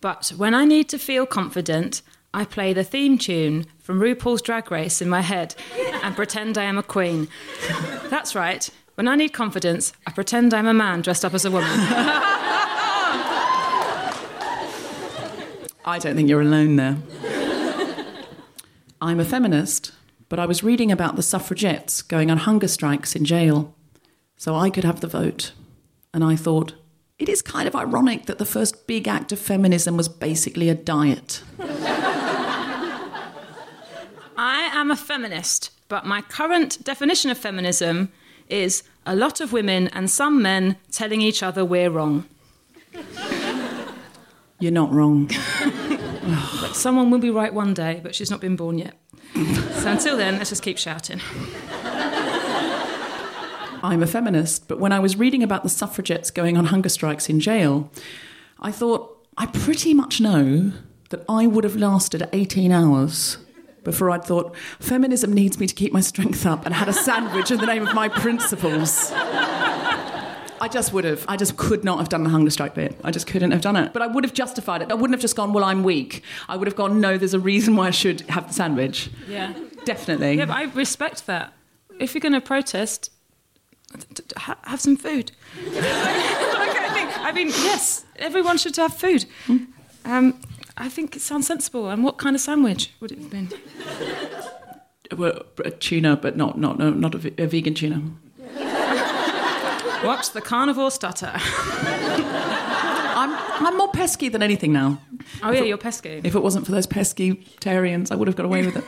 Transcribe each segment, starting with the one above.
but when I need to feel confident, I play the theme tune from RuPaul's Drag Race in my head and pretend I am a queen. That's right. When I need confidence, I pretend I'm a man dressed up as a woman. I don't think you're alone there. I'm a feminist, but I was reading about the suffragettes going on hunger strikes in jail so I could have the vote. And I thought, it is kind of ironic that the first big act of feminism was basically a diet. I am a feminist, but my current definition of feminism is a lot of women and some men telling each other we're wrong. You're not wrong. But someone will be right one day, but she's not been born yet. So until then, let's just keep shouting. I'm a feminist, but when I was reading about the suffragettes going on hunger strikes in jail, I thought, I pretty much know that I would have lasted 18 hours before I'd thought, feminism needs me to keep my strength up and had a sandwich in the name of my principles. I just would have. I just could not have done the hunger strike bit. I just couldn't have done it. But I would have justified it. I wouldn't have just gone, well, I'm weak. I would have gone, no, there's a reason why I should have the sandwich. Yeah. Definitely. Yeah, but I respect that. If you're going to protest, t- t- ha- have some food. I, mean, yes, everyone should have food. Um, I think it sounds sensible. And what kind of sandwich would it have been? Well, a tuna, but not not no, not a, a vegan tuna. Watch the carnivore stutter. I'm I'm more pesky than anything now. Oh yeah, you're pesky. If it wasn't for those pesky Tarians, I would have got away with it.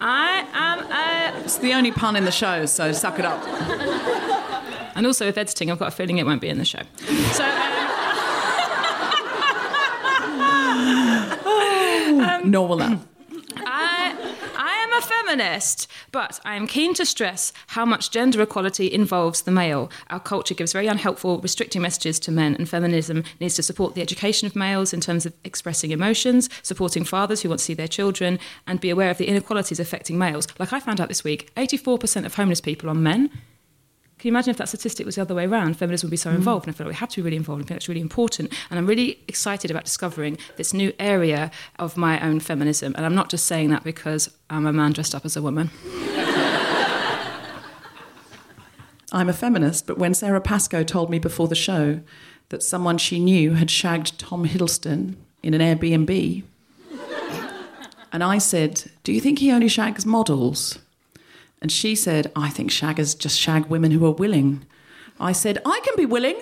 I am a. It's the only pun in the show, so suck it up. And also with editing, I've got a feeling it won't be in the show. So. Um, Nor will that. I, I am a feminist, but I am keen to stress how much gender equality involves the male. Our culture gives very unhelpful, restricting messages to men, and feminism needs to support the education of males in terms of expressing emotions, supporting fathers who want to see their children, and be aware of the inequalities affecting males. Like I found out this week, 84% of homeless people are men. Can you imagine if that statistic was the other way around? Feminism would be so mm. involved, and I feel like we have to be really involved. I think that's really important, and I'm really excited about discovering this new area of my own feminism. And I'm not just saying that because I'm a man dressed up as a woman. I'm a feminist, but when Sara Pascoe told me before the show that someone she knew had shagged Tom Hiddleston in an Airbnb, and I said, Do you think he only shags models? And she said, I think shaggers just shag women who are willing. I said, I can be willing.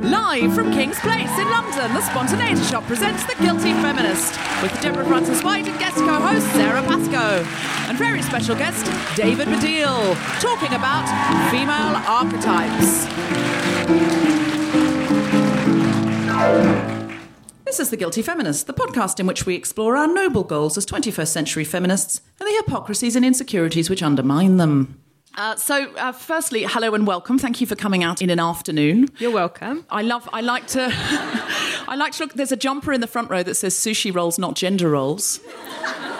Live from Kings Place in London, the Spontaneity Shop presents The Guilty Feminist with Deborah Frances-White and guest co host Sara Pascoe. And very special guest, David Baddiel, talking about female archetypes. This is The Guilty Feminist, the podcast in which we explore our noble goals as 21st century feminists and the hypocrisies and insecurities which undermine them. Uh, so, uh, firstly, hello and welcome. Thank you for coming out in an afternoon. You're welcome. I love. I like to. I like to look. There's a jumper in the front row that says "sushi rolls, not gender rolls."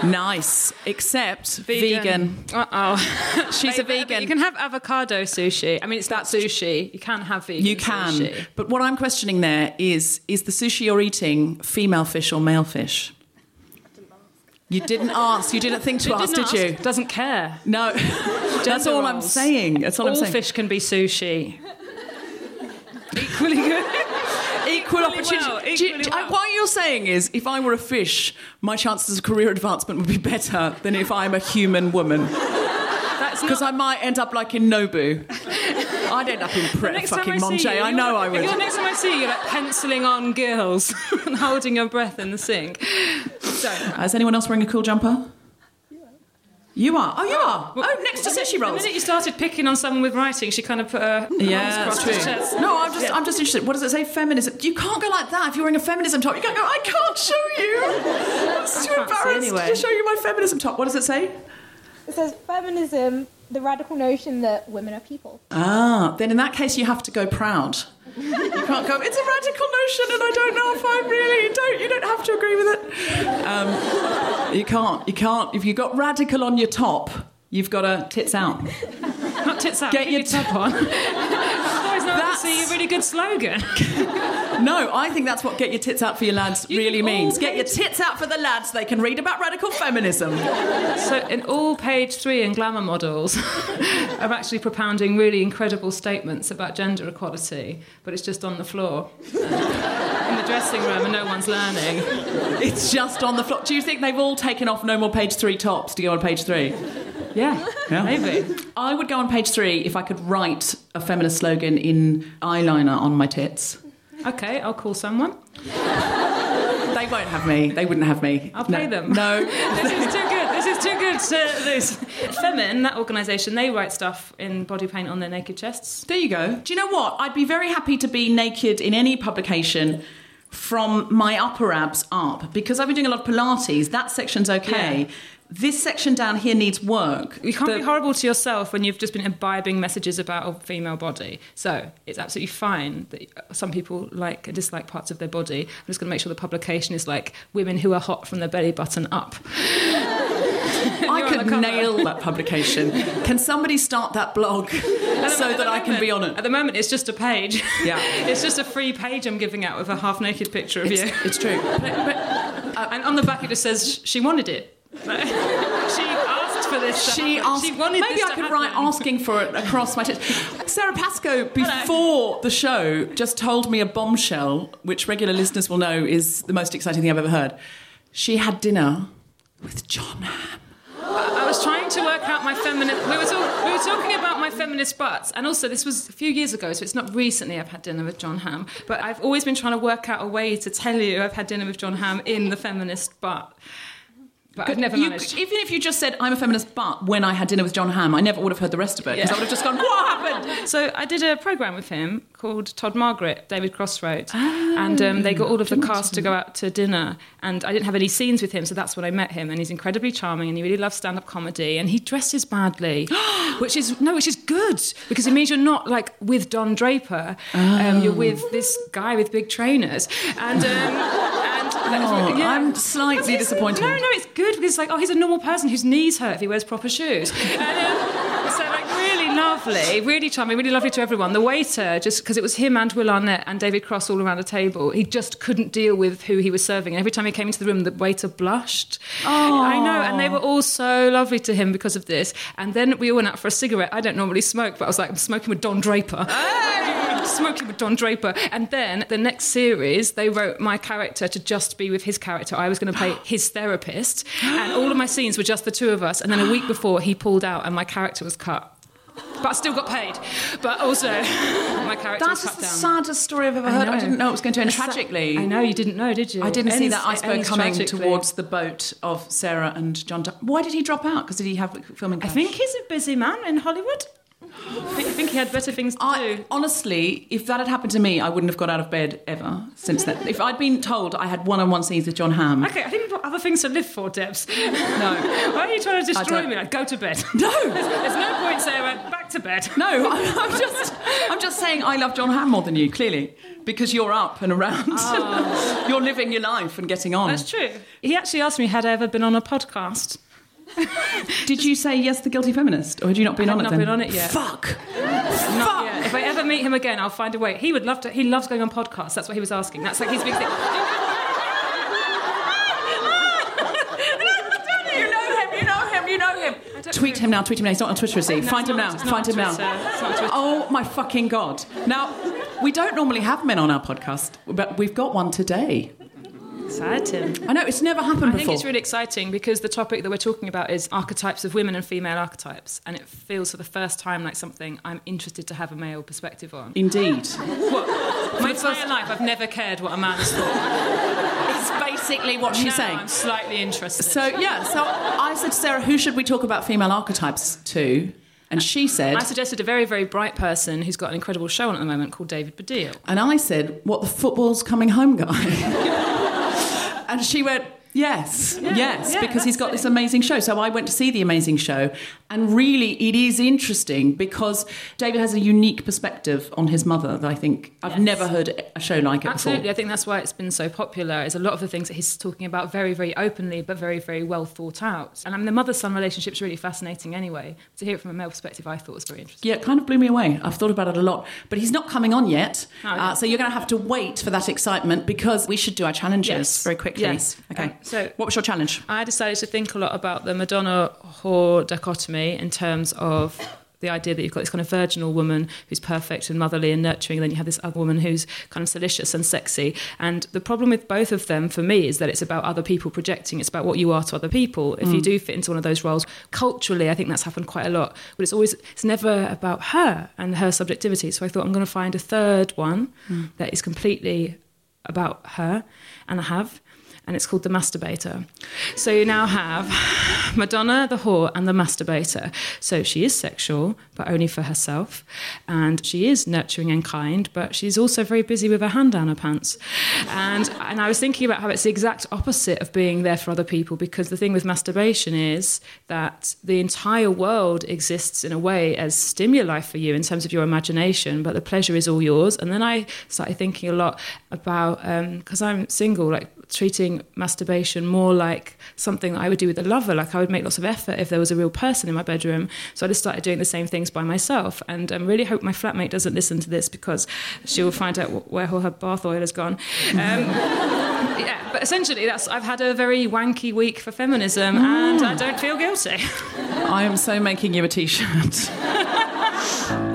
nice, except vegan. Uh oh. She's a vegan. You can have avocado sushi. I mean, it's that sushi. You can have vegan. You can. sushi. But what I'm questioning there is: is the sushi you're eating female fish or male fish? You didn't ask. You didn't think to ask, did you? Doesn't care. No. That's all I'm saying. That's all, All I'm saying. All fish can be sushi. Equally good. Equal opportunity. well, you- equally do- I- well. what you're saying is, if I were a fish, my chances of career advancement would be better than if I'm a human woman. That's Because not- I might end up like in Nobu. I'd end up in time fucking Monche. I know I would. you're- next time I see you, you're like penciling on girls and holding your breath in the sink. So, Is anyone else wearing a cool jumper? You are. Oh, you are. Oh, next to Sashi The rolls. minute you started picking on someone with writing, she kind of put her Yeah, arms across her chest. No, I'm just, I'm just interested. What does it say? Feminism. You can't go like that. If you're wearing a feminism top, you can't go. I can't show you. I'm too can't embarrassed anyway. to show you my feminism top. What does it say? It says feminism, the radical notion that women are people. Ah, then in that case, you have to go proud. You can't go. It's a radical notion, and I don't know if I really don't. You don't have to agree with it. Um, you can't. You can't. If you've got radical on your top, you've got to tits out. Not tits out, Get your top on. Otherwise, no That's- see a really good slogan. No, I think that's what "get your tits out for your lads" You really means. Get your tits out for the lads. They can read about radical feminism. So, in all page three in Glamour models, I'm actually propounding really incredible statements about gender equality, but it's just on the floor in the dressing room and no one's learning. It's just on the floor. Do you think they've all taken off no more page three tops to go on page three? Yeah, Yeah. maybe. I would go on page three if I could write a feminist slogan in eyeliner on my tits. Okay, I'll call someone. They won't have me. They wouldn't have me. I'll no. pay them. No. This is too good. This is too good to lose. FEMEN, that organisation, they write stuff in body paint on their naked chests. There you go. Do you know what? I'd be very happy to be naked in any publication from my upper abs up because I've been doing a lot of Pilates. That section's okay. Yeah. This section down here needs work. You can't The- be horrible to yourself when you've just been imbibing messages about a female body. So it's absolutely fine that some people like and dislike parts of their body. I'm just going to make sure the publication is like women who are hot from their belly button up. I could nail that publication. Can somebody start that blog so At that I can be on it? At the moment, it's just a page. Yeah. it's just a free page I'm giving out with a half naked picture of you. It's true. But, but uh, and on the back, it just says she wanted it. She asked for this. she happen. asked. She wanted maybe I could write asking for it across my tits. Sara Pascoe, before the show, just told me a bombshell, which regular listeners will know is the most exciting thing I've ever heard. She had dinner with Jon Hamm. I was trying to work out my feminist. We were, talk, we were talking about my feminist butts, and also this was a few years ago, so it's not recently I've had dinner with Jon Hamm. But I've always been trying to work out a way to tell you I've had dinner with Jon Hamm in the feminist butt. But I've never You- managed. even if you just said I'm a feminist, but when I had dinner with Jon Hamm, I never would have heard the rest of it because Yeah. I would have just gone, "What happened?" So I did a program with him called Todd Margaret, David Cross wrote, and um, they got all of the cast to go out to dinner. And I didn't have any scenes with him, so that's when I met him. And he's incredibly charming, and he really loves stand-up comedy. And he dresses badly, which is no, which is good because it means you're not like with Don Draper. Um, you're with this guy with big trainers, and. Um, Oh, I'm slightly disappointed. No, no, it's good because it's like, oh, he's a normal person whose knees hurt if he wears proper shoes. And, um, so like, really lovely, really charming, really lovely to everyone. The waiter, just because it was him and Will Arnett and David Cross all around the table, he just couldn't deal with who he was serving. And every time he came into the room, the waiter blushed. Oh, I know, and they were all so lovely to him because of this. And then we all went out for a cigarette. I don't normally smoke, but I was like, I'm smoking with Don Draper. Smoking with Don Draper. And then the next series, they wrote my character to just be with his character. I was going to play his therapist. And all of my scenes were just the two of us. And then a week before, he pulled out and my character was cut. But I still got paid. But also, my character That's was cut the down. saddest story I've ever heard. I didn't know it was going to end tragically. I know, you didn't know, did you? I didn't see that iceberg coming tragically. towards the boat of Sara and John. Why did he drop out? Because did he have filming? I think he's a busy man in Hollywood. I think, he had better things to I, do. honestly, if that had happened to me, I wouldn't have got out of bed ever since then. If I'd been told I had one-on-one scenes with Jon Hamm, Okay, I think we've got other things to live for, Debs. no, Why are you trying to destroy don't- me? Like, go to bed. no, There's, no point, saying Sara. Back to bed. no. I'm, I'm just, I'm just saying I love Jon Hamm more than you, clearly, because you're up and around. Ah. you're living your life and getting on. That's true. He actually asked me, had I ever been on a podcast? Did you say yes, the guilty feminist, or had you not been I on had it? not then? been on it yet. Fuck. Not yet. If I ever meet him again, I'll find a way. He would love to. He loves going on podcasts. That's what he was asking. That's like his big thing. You know him. You know him. You know him. Tweet him now. Tweet him now. He's not on Twitter, is he? No, Find him not- now. Find him Twitter. now. It's not Twitter. Oh my fucking god! Now, We don't normally have men on our podcast, but we've got one today. Exciting. I know it's never happened before. I think it's really exciting because the topic that we're talking about is archetypes of women and female archetypes, and it feels for the first time like something I'm interested to have a male perspective on. Indeed. My entire life, I've never cared what a man's thought. it's basically what she's now saying. I'm slightly interested. So yeah, so I said to Sara, who should we talk about female archetypes to? And she said, I suggested a very, very bright person who's got an incredible show on at the moment called David Baddiel. and I said, what the football's coming home guy? and she went, yes, yes, yeah, because he's got it. this amazing show. So I went to see the amazing show, and really, it is interesting because David has a unique perspective on his mother that I think I've never heard a show like it before. Absolutely, before. I think that's why it's been so popular. Is a lot of the things that he's talking about very, very openly, but very, very well thought out. And I mean, the mother-son relationship's really fascinating. Anyway, to hear it from a male perspective, I thought was very interesting. Yeah, it kind of blew me away. I've thought about it a lot. But he's not coming on yet. Uh, so you're going to have to wait for that excitement because we should do our challenges Yes. very quickly. Yes. Okay. Um, so- what was your challenge? I decided to think a lot about the Madonna whore dichotomy in terms of the idea that you've got this kind of virginal woman who's perfect and motherly and nurturing, and then you have this other woman who's kind of salacious and sexy. And the problem with both of them for me is that it's about other people projecting, it's about what you are to other people. If you mm. do fit into one of those roles, culturally, I think that's happened quite a lot. But it's always, it's never about her and her subjectivity. So I thought I'm going to find a third one mm. that is completely about her, and I have and it's called The Masturbator. So you now have Madonna, the whore, and the masturbator. So she is sexual, but only for herself. And she is nurturing and kind, but she's also very busy with her hand down her pants. And, and I was thinking about how it's the exact opposite of being there for other people, because the thing with masturbation is that the entire world exists in a way as stimuli for you in terms of your imagination, but the pleasure is all yours. And then I started thinking a lot about, um, because I'm single, like treating masturbation more like something that I would do with a lover. Like I would make lots of effort if there was a real person in my bedroom. So I just started doing the same things by myself. And I um, really hope my flatmate doesn't listen to this because she will find out wh- where all her bath oil has gone. Um, yeah, but essentially, that's I've had a very wanky week for feminism, and I don't feel guilty. I am so making you a t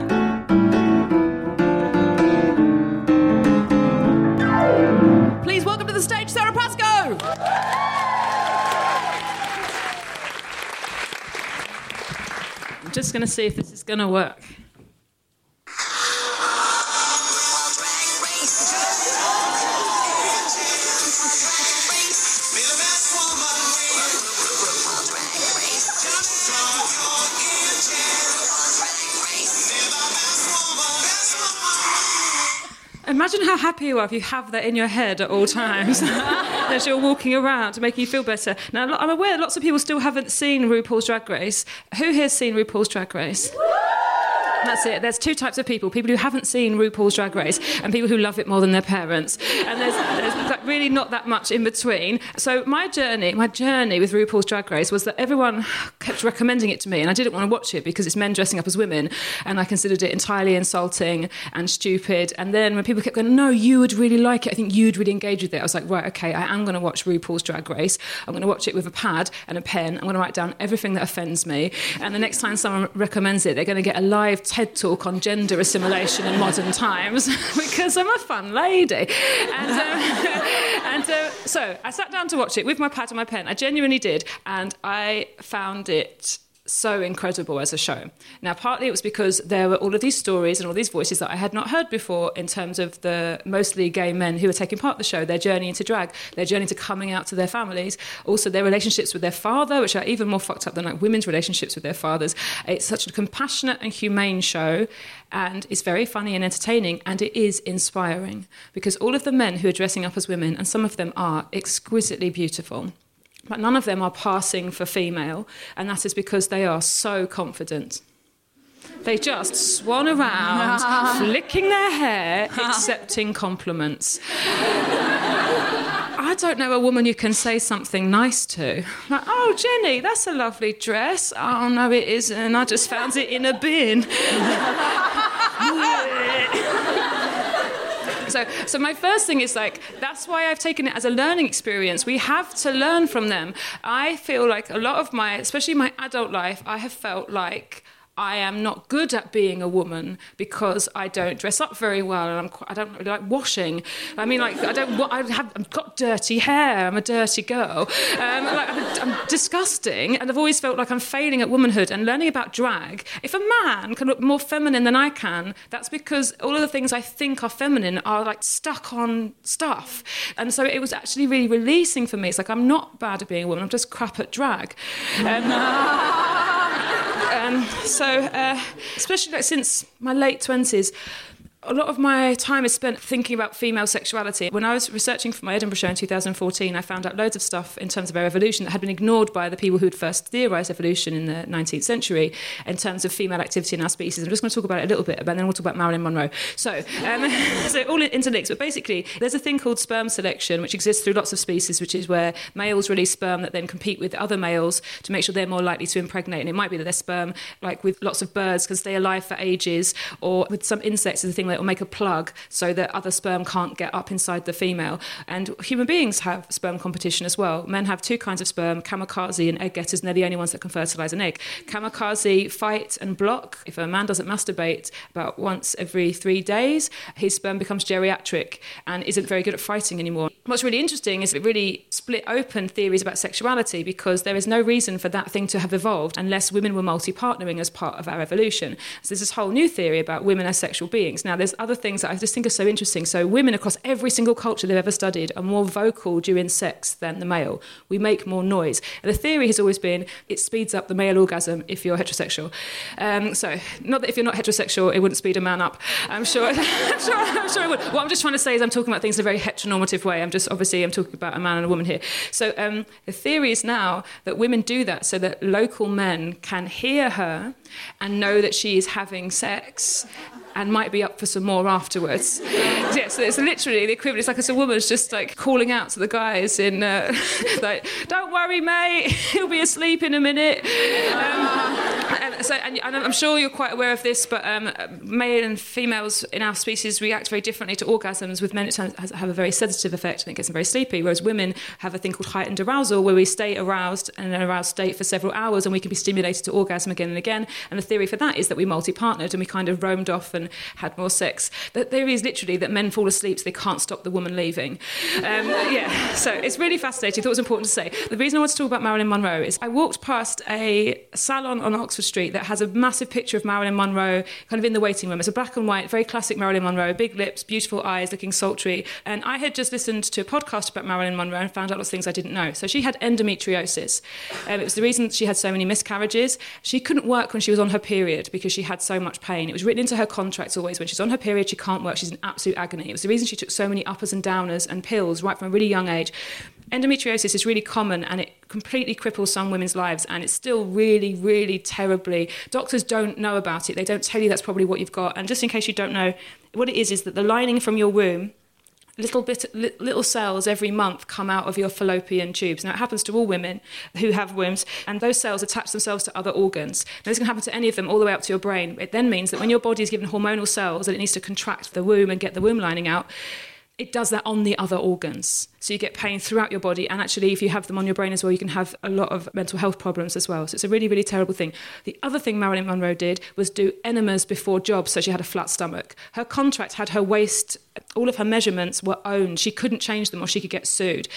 just going to see if this is going to work. Happy you are if you have that in your head at all times as you're walking around to make you feel better. Now, I'm aware lots of people still haven't seen RuPaul's Drag Race. Who here's seen RuPaul's Drag Race? That's it. There's two types of people: people who haven't seen RuPaul's Drag Race, and people who love it more than their parents. And there's, there's really not that much in between. So my journey, my journey with RuPaul's Drag Race was that everyone kept recommending it to me, and I didn't want to watch it because it's men dressing up as women, and I considered it entirely insulting and stupid. And then when people kept going, "No, you would really like it. I think you'd really engage with it," I was like, "Right, okay, I am going to watch RuPaul's Drag Race. I'm going to watch it with a pad and a pen. I'm going to write down everything that offends me, and the next time someone recommends it, they're going to get a live TED talk on gender assimilation in modern times because I'm a fun lady. And, um, and uh, so I sat down to watch it with my pad and my pen. I genuinely did, and I found it so incredible as a show. Now, partly it was because there were all of these stories and all these voices that I had not heard before in terms of the mostly gay men who were taking part in the show, their journey into drag, their journey to coming out to their families, also their relationships with their father, which are even more fucked up than like women's relationships with their fathers. It's such a compassionate and humane show, and it's very funny and entertaining, and it is inspiring because all of the men who are dressing up as women, and some of them are exquisitely beautiful but none of them are passing for female, and that is because they are so confident. They just swan around, flicking their hair, accepting compliments. I don't know a woman you can say something nice to. Like, oh, Jenny, that's a lovely dress. Oh, no, it isn't. I just found it in a bin. So, so my first thing is like that's why I've taken it as a learning experience. We have to learn from them. I feel like a lot of my, especially my adult life, I have felt like I am not good at being a woman because I don't dress up very well and I'm quite, I don't really like washing. I mean, like I don't. I have I've got dirty hair. I'm a dirty girl. Um, like, I'm, I'm disgusting, and I've always felt like I'm failing at womanhood. And learning about drag, if a man can look more feminine than I can, that's because all of the things I think are feminine are like stuck on stuff. And so it was actually really releasing for me. It's like I'm not bad at being a woman. I'm just crap at drag. Um, um, so, uh, especially like since my late 20s, a lot of my time is spent thinking about female sexuality. When I was researching for my Edinburgh show in 2014, I found out loads of stuff in terms of our evolution that had been ignored by the people who had first theorised evolution in the 19th century in terms of female activity in our species. I'm just going to talk about it a little bit, but then we'll talk about Marilyn Monroe. So, um, so all interlinks, but basically, there's a thing called sperm selection, which exists through lots of species, which is where males release sperm that then compete with other males to make sure they're more likely to impregnate. And it might be that their sperm, like with lots of birds, can stay alive for ages, or with some insects, is a thing will make a plug so that other sperm can't get up inside the female. And human beings have sperm competition as well. Men have two kinds of sperm, kamikaze and egg getters, and they're the only ones that can fertilize an egg. Kamikaze fight and block. If a man doesn't masturbate about once every three days, his sperm becomes geriatric and isn't very good at fighting anymore. What's really interesting is it really split open theories about sexuality because there is no reason for that thing to have evolved unless women were multi partnering as part of our evolution. So there's this whole new theory about women as sexual beings. Now, there's other things that I just think are so interesting. So, women across every single culture they've ever studied are more vocal during sex than the male. We make more noise. And the theory has always been it speeds up the male orgasm if you're heterosexual. Um, so, not that if you're not heterosexual, it wouldn't speed a man up. I'm sure, I'm sure, I'm sure it would. What I'm just trying to say is I'm talking about things in a very heteronormative way. I'm just obviously I'm talking about a man and a woman here. So, um, the theory is now that women do that so that local men can hear her and know that she is having sex and might be up for some more afterwards. yeah, so it's literally the equivalent. It's like as a woman's just like calling out to the guys in, uh, like, "Don't worry, mate, he'll be asleep in a minute." Um, and so, and, and, I'm sure you're quite aware of this, but um, male and females in our species react very differently to orgasms. With men, it has, have a very sedative effect and it gets them very sleepy, whereas women have a thing called heightened arousal, where we stay aroused in an aroused state for several hours, and we can be stimulated to orgasm again and again. And the theory for that is that we multi-partnered and we kind of roamed off and had more sex. The theory is literally that men fall asleep so they can't stop the woman leaving. Um, yeah, so it's really fascinating. I thought it was important to say. The reason I want to talk about Marilyn Monroe is I walked past a salon on Oxford Street that has a massive picture of Marilyn Monroe kind of in the waiting room. It's a black and white, very classic Marilyn Monroe, big lips, beautiful eyes, looking sultry. And I had just listened to a podcast about Marilyn Monroe and found out lots of things I didn't know. So she had endometriosis. Um, it was the reason she had so many miscarriages. She couldn't work when she was on her period because she had so much pain. It was written into her always when she's on her period, she can't work, she's in absolute agony. It was the reason she took so many uppers and downers and pills right from a really young age. Endometriosis is really common and it completely cripples some women's lives and it's still really, really terribly. Doctors don't know about it. They don't tell you that's probably what you've got. And just in case you don't know, what it is is that the lining from your womb little bit little cells every month come out of your fallopian tubes. Now it happens to all women who have wombs and those cells attach themselves to other organs. Now, this can happen to any of them all the way up to your brain. It then means that when your body is given hormonal cells and it needs to contract the womb and get the womb lining out it does that on the other organs. So you get pain throughout your body. And actually, if you have them on your brain as well, you can have a lot of mental health problems as well. So it's a really, really terrible thing. The other thing Marilyn Monroe did was do enemas before jobs. So she had a flat stomach. Her contract had her waist, all of her measurements were owned. She couldn't change them or she could get sued.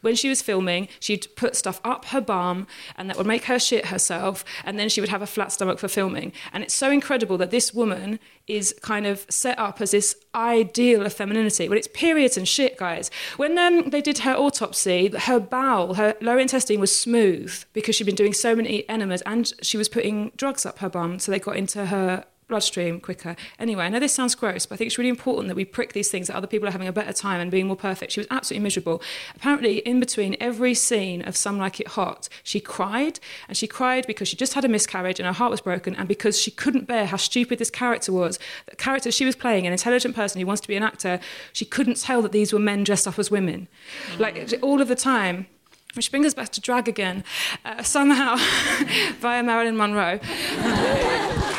When she was filming, she'd put stuff up her bum and that would make her shit herself. And then she would have a flat stomach for filming. And it's so incredible that this woman is kind of set up as this ideal of femininity. Well, it's periods and shit, guys. When um, they did her autopsy, her bowel, her lower intestine was smooth because she'd been doing so many enemas and she was putting drugs up her bum, so they got into her bloodstream quicker. Anyway, I know this sounds gross, but I think it's really important that we prick these things that other people are having a better time and being more perfect. She was absolutely miserable. Apparently, in between every scene of Some Like It Hot, she cried, and she cried because she just had a miscarriage and her heart was broken, and because she couldn't bear how stupid this character was. The character she was playing, an intelligent person who wants to be an actor, she couldn't tell that these were men dressed up as women. Mm. Like all of the time. Which brings us back to drag again, uh, somehow via Marilyn Monroe.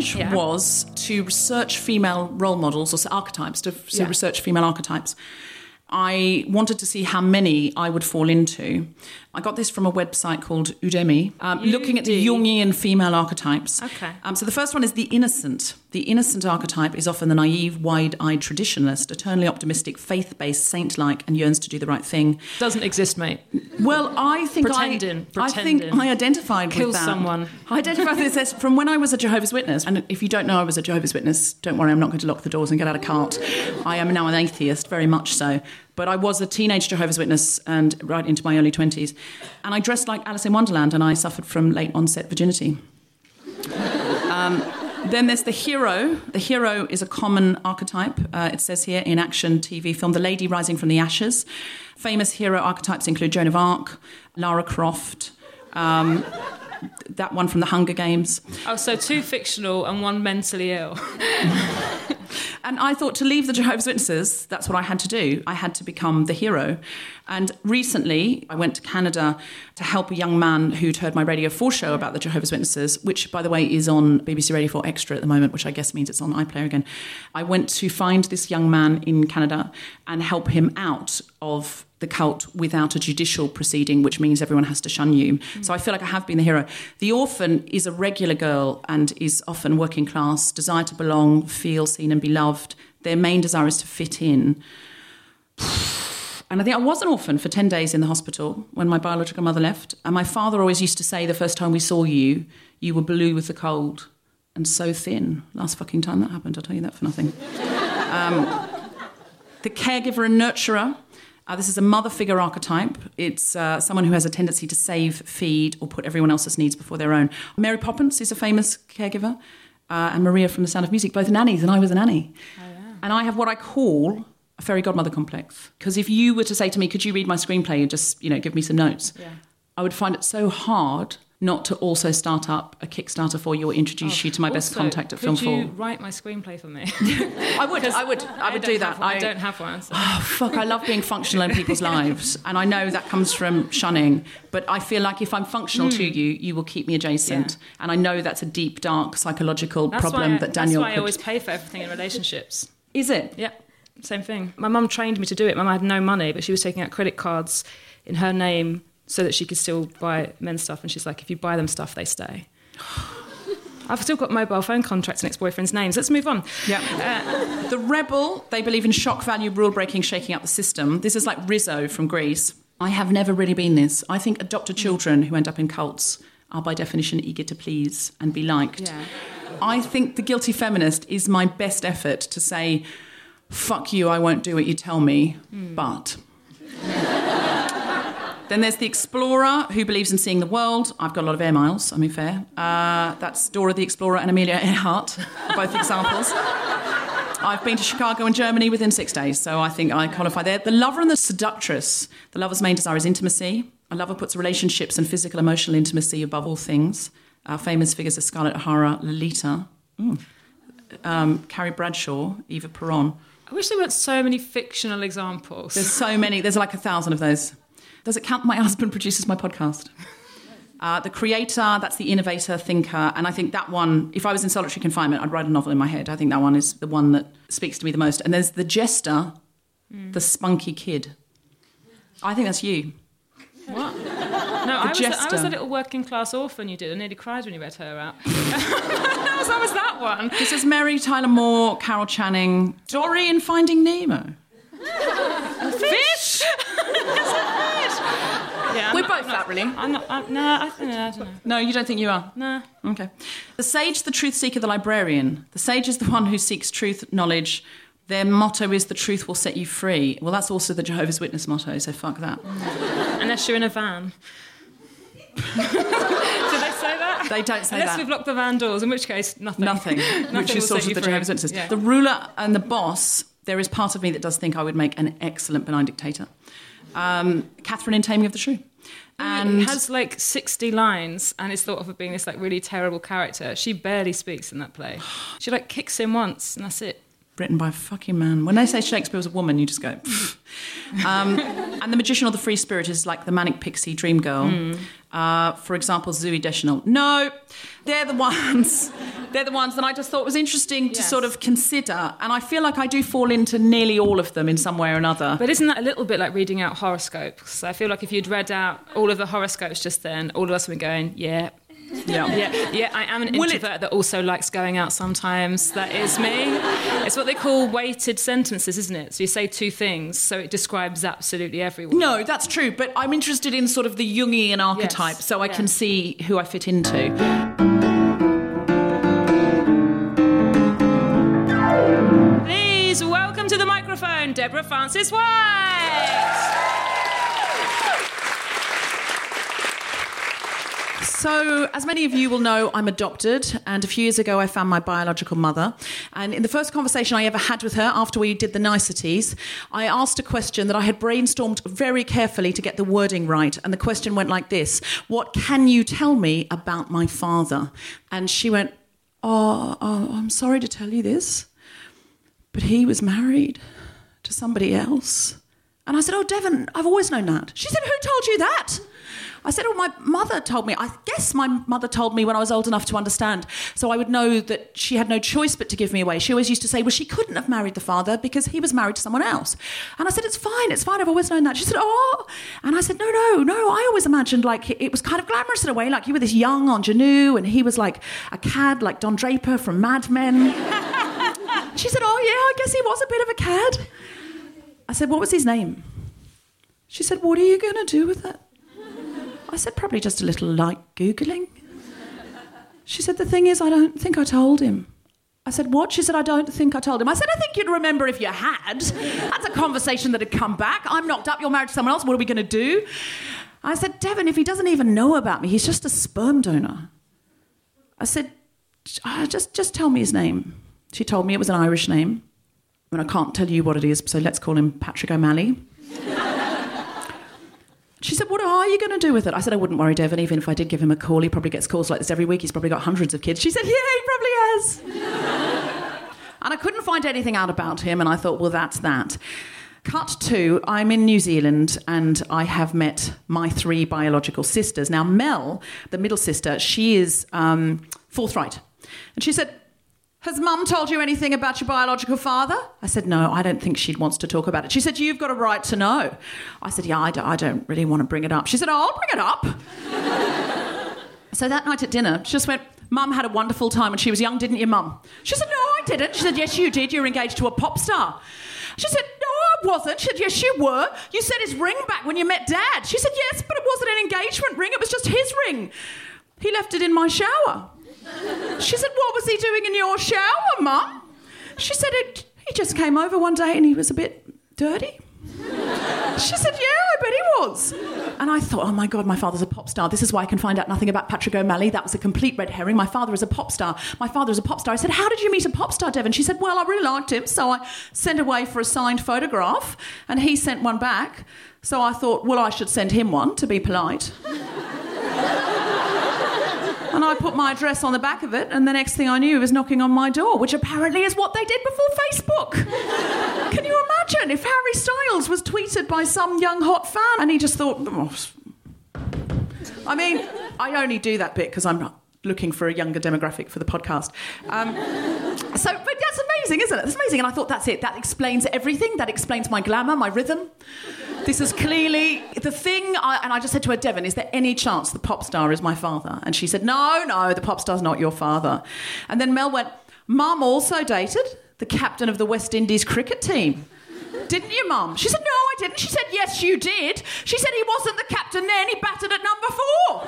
challenge yeah. was to research female role models or archetypes, to, to Yeah. research female archetypes, I wanted to see how many I would fall into. I got this from a website called Udemy, um, looking at the. Jungian female archetypes. Okay. Um, so the first one is the innocent. The innocent archetype is often the naive, wide-eyed traditionalist, eternally optimistic, faith-based, saint-like, and yearns to do the right thing. Doesn't exist, mate. Well, I think Pretending, I, I think. I identified Kill with that. someone. I identified with this from when I was a Jehovah's Witness. And if you don't know I was a Jehovah's Witness, don't worry, I'm not going to lock the doors and get out of cart. I am now an atheist, very much so. But I was a teenage Jehovah's Witness and right into my early 20s. And I dressed like Alice in Wonderland and I suffered from late onset virginity. Um, then there's the hero. The hero is a common archetype. Uh, it says here in action TV film, The Lady Rising from the Ashes. Famous hero archetypes include Joan of Arc, Lara Croft, um, that one from the Hunger Games. Oh, so two fictional and one mentally ill. And I thought to leave the Jehovah's Witnesses, that's what I had to do. I had to become the hero. And recently, I went to Canada to help a young man who'd heard my Radio 4 show about the Jehovah's Witnesses, which, by the way, is on BBC Radio 4 Extra at the moment, which I guess means it's on iPlayer again. I went to find this young man in Canada and help him out of the cult without a judicial proceeding, which means everyone has to shun you. So I feel like I have been the hero. The orphan is a regular girl and is often working class, desire to belong, feel seen and be loved. Their main desire is to fit in. And I think I was an orphan for 10 days in the hospital when my biological mother left. And my father always used to say the first time we saw you, you were blue with the cold and so thin. Last fucking time that happened, I'll tell you that for nothing. Um, the caregiver and nurturer. Uh, this is a mother figure archetype. It's uh, someone who has a tendency to save, feed, or put everyone else's needs before their own. Mary Poppins is a famous caregiver, uh, and Maria from The Sound of Music, both nannies, and I was a nanny. Oh, yeah. And I have what I call a fairy godmother complex. Because if you were to say to me, "Could you read my screenplay and just you know give me some notes?" Yeah. I would find it so hard not to also start up a Kickstarter for you or introduce you to my best contact at could Film you 4. write my screenplay for me? I would, I would, I would don't do that. one. I, don't have one. so- Oh, fuck, I love being functional in people's lives. And I know that comes from shunning, but I feel like if I'm functional to you, you will keep me adjacent. Hmm. Yeah. And I know that's a deep, dark psychological That's problem I, that Daniel That's why I always pay for everything in relationships. Is it? Yeah, same thing. My mum trained me to do it. My mum had no money, but she was taking out credit cards in her name so that she could still buy men's stuff. And she's like, if you buy them stuff, they stay. I've still got mobile phone contracts and ex-boyfriends' names. Let's move on. Yeah. Uh, the rebel, they believe in shock value, rule breaking, shaking up the system. This is like Rizzo from Grease. I have never really been this. I think adopted mm. children who end up in cults are by definition eager to please and be liked. Yeah. I think the guilty feminist is my best effort to say, fuck you, I won't do what you tell me, mm. but. Then there's the explorer who believes in seeing the world. I've got a lot of air miles, I mean, fair. Uh, that's Dora the Explorer and Amelia Earhart, both examples. I've been to Chicago and Germany within six days, so I think I qualify there. The lover and the seductress. The lover's main desire is intimacy. A lover puts relationships and physical, emotional intimacy above all things. Our famous figures are Scarlett O'Hara, Lolita, mm, um, Carrie Bradshaw, Eva Peron. I wish there weren't so many fictional examples. There's so many. There's like a thousand of those. Does it count? My husband produces my podcast. Uh, the creator, that's the innovator, thinker, and I think that one. If I was in solitary confinement, I'd write a novel in my head. I think that one is the one that speaks to me the most. And there's the jester, the spunky kid. I think that's you. What? No, I was, I was a little working class orphan you did. I nearly cried when you read her out. that, was, that was that one. This is Mary Tyler Moore, Carol Channing, Dory in Finding Nemo. Fish! yeah, We're not- both I'm not- that, really. I'm not. I'm, no, I, think- I don't know. No, you don't think you are. No. Okay. The sage, the truth seeker, the librarian. The sage is the one who seeks truth, knowledge. Their motto is the truth will set you free. Well, that's also the Jehovah's Witness motto, so fuck that. Mm. Unless you're in a van. Did they say that? They don't say that. Unless that. we've locked the van doors, in which case, nothing. Nothing, which is sort of the free. Jehovah's Witnesses. Yeah. The ruler and the boss, there is part of me that does think I would make an excellent benign dictator. Um, Catherine in Taming of the Shrew. And it has like 60 lines and is thought of as being this like really terrible character. She barely speaks in that play. She like kicks him once and that's it. Written by a fucking man. When they say Shakespeare was a woman, you just go. um, and the Magician or the Free Spirit is like the manic pixie dream girl. Hmm. Uh, for example, Zooey Deschanel. No, they're the ones. they're the ones that I just thought was interesting to Yes. sort of consider. And I feel like I do fall into nearly all of them in some way or another. But isn't that a little bit like reading out horoscopes? I feel like if you'd read out all of the horoscopes just then, all of us would be going, yeah. Yeah. Yeah, yeah, I am an Will it- introvert that also likes going out sometimes. That is me. It's what they call weighted sentences, isn't it? So you say two things, so it describes absolutely everyone. No, that's true. But I'm interested in sort of the Jungian archetype, so I can see who I fit into. Please welcome to the microphone, Deborah Frances-White. So, as many of you will know, I'm adopted, and a few years ago I found my biological mother. And in the first conversation I ever had with her after we did the niceties, I asked a question that I had brainstormed very carefully to get the wording right. And the question went like this What can you tell me about my father? And she went, Oh, oh I'm sorry to tell you this, but he was married to somebody else. And I said, Oh, Devon, I've always known that. She said, Who told you that? I said, Oh, my mother told me. I guess my mother told me when I was old enough to understand. So I would know that she had no choice but to give me away. She always used to say, Well, she couldn't have married the father because he was married to someone else. And I said, It's fine, it's fine. I've always known that. She said, Oh. And I said, No, no, no. I always imagined like it was kind of glamorous in a way. Like you were this young ingenue and he was like a cad like Don Draper from Mad Men. She said, Oh, yeah, I guess he was a bit of a cad. I said, What was his name? She said, What are you going to do with it? I said, Probably just a little light Googling. She said, The thing is, I don't think I told him. I said, What? She said, I don't think I told him. I said, I think you'd remember if you had. That's a conversation that had come back. I'm knocked up, you're married to someone else, what are we going to do? I said, Devon, if he doesn't even know about me, he's just a sperm donor. I said, "Ah, just, just tell me his name. She told me it was an Irish name. And I can't tell you what it is, so let's call him Patrick O'Malley. She said, What are you going to do with it? I said, I wouldn't worry, Devon. Even if I did give him a call, he probably gets calls like this every week. He's probably got hundreds of kids. She said, Yeah, he probably has. and I couldn't find anything out about him, and I thought, Well, that's that. Cut to, I'm in New Zealand and I have met my three biological sisters. Now, Mel, the middle sister, she is um, forthright. And she said, has mum told you anything about your biological father? I said, No, I don't think she wants to talk about it. She said, You've got a right to know. I said, Yeah, I don't, I don't really want to bring it up. She said, Oh, I'll bring it up. so that night at dinner, she just went, Mum had a wonderful time when she was young, didn't you, Mum? She said, No, I didn't. She said, Yes, you did. You were engaged to a pop star. She said, No, I wasn't. She said, Yes, you were. You said his ring back when you met Dad. She said, Yes, but it wasn't an engagement ring, it was just his ring. He left it in my shower. She said, What was he doing in your shower, Mum? She said, He just came over one day and he was a bit dirty. She said, Yeah, I bet he was. And I thought, Oh my God, my father's a pop star. This is why I can find out nothing about Patrick O'Malley. That was a complete red herring. My father is a pop star. My father is a pop star. I said, How did you meet a pop star, Devon? She said, Well, I really liked him. So I sent away for a signed photograph and he sent one back. So I thought, Well, I should send him one to be polite. And I put my address on the back of it, and the next thing I knew, he was knocking on my door, which apparently is what they did before Facebook. Can you imagine if Harry Styles was tweeted by some young hot fan and he just thought, "Oh, I mean, I only do that bit because I'm not looking for a younger demographic for the podcast. Um, so, but that's amazing, isn't it? That's amazing. And I thought that's it. That explains everything. That explains my glamour, my rhythm. This is clearly the thing. I, and I just said to her, Devon, is there any chance the pop star is my father? And she said, No, no, the pop star's not your father. And then Mel went, Mum also dated the captain of the West Indies cricket team. Didn't you, Mum? She said, No, I didn't. She said, Yes, you did. She said, He wasn't the captain then, he batted at number four.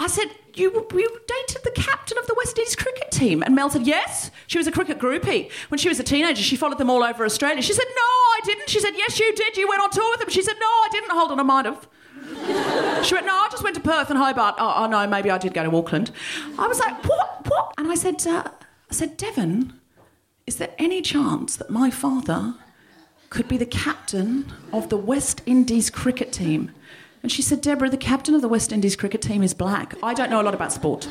I said, you, you dated the captain of the West Indies cricket team? And Mel said, Yes. She was a cricket groupie. When she was a teenager, she followed them all over Australia. She said, No, I didn't. She said, Yes, you did. You went on tour with them. She said, No, I didn't. Hold on, I might have. She went, No, I just went to Perth and Hobart. Oh, oh no, maybe I did go to Auckland. I was like, What? What? And I said, uh, I said, Devon, is there any chance that my father could be the captain of the West Indies cricket team? And she said, Deborah, the captain of the West Indies cricket team is black. I don't know a lot about sport.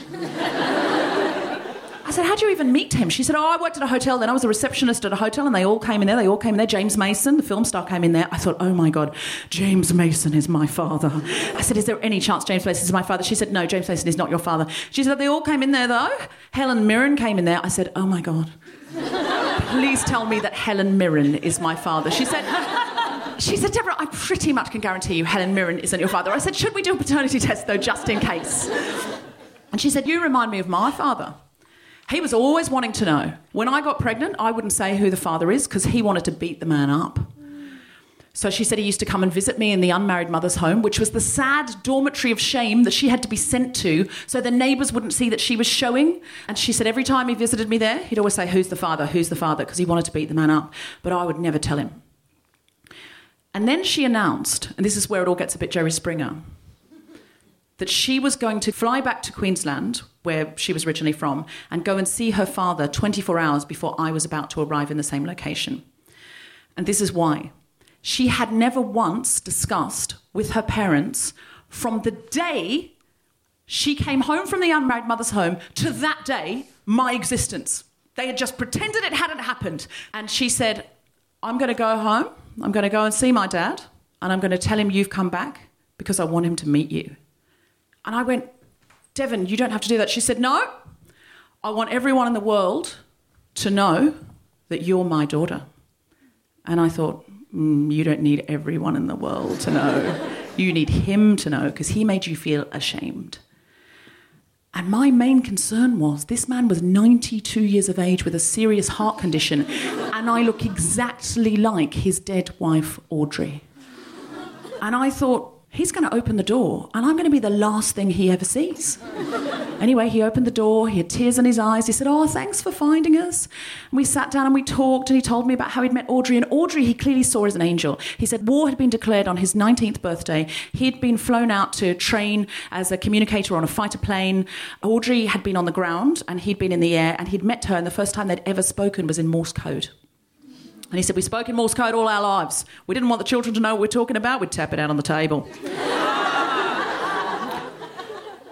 I said, How'd you even meet him? She said, Oh, I worked at a hotel. Then I was a receptionist at a hotel and they all came in there. They all came in there. James Mason, the film star, came in there. I thought, Oh my God, James Mason is my father. I said, Is there any chance James Mason is my father? She said, No, James Mason is not your father. She said, They all came in there though. Helen Mirren came in there. I said, Oh my God. Please tell me that Helen Mirren is my father. She said, she said, Deborah, I pretty much can guarantee you Helen Mirren isn't your father. I said, Should we do a paternity test though, just in case? And she said, You remind me of my father. He was always wanting to know. When I got pregnant, I wouldn't say who the father is because he wanted to beat the man up. So she said he used to come and visit me in the unmarried mother's home, which was the sad dormitory of shame that she had to be sent to so the neighbours wouldn't see that she was showing. And she said every time he visited me there, he'd always say, Who's the father? Who's the father? Because he wanted to beat the man up. But I would never tell him. And then she announced, and this is where it all gets a bit Jerry Springer, that she was going to fly back to Queensland, where she was originally from, and go and see her father 24 hours before I was about to arrive in the same location. And this is why. She had never once discussed with her parents from the day she came home from the unmarried mother's home to that day my existence. They had just pretended it hadn't happened. And she said, I'm going to go home, I'm going to go and see my dad, and I'm going to tell him you've come back because I want him to meet you. And I went, Devon, you don't have to do that. She said, No, I want everyone in the world to know that you're my daughter. And I thought, mm, You don't need everyone in the world to know. you need him to know because he made you feel ashamed. And my main concern was this man was 92 years of age with a serious heart condition, and I look exactly like his dead wife, Audrey. And I thought, he's going to open the door and I'm going to be the last thing he ever sees. anyway, he opened the door, he had tears in his eyes. He said, Oh, thanks for finding us. And we sat down and we talked, and he told me about how he'd met Audrey. And Audrey, he clearly saw as an angel. He said, War had been declared on his 19th birthday. He'd been flown out to train as a communicator on a fighter plane. Audrey had been on the ground and he'd been in the air, and he'd met her, and the first time they'd ever spoken was in Morse code. And he said, We spoke in Morse code all our lives. We didn't want the children to know what we're talking about. We'd tap it out on the table.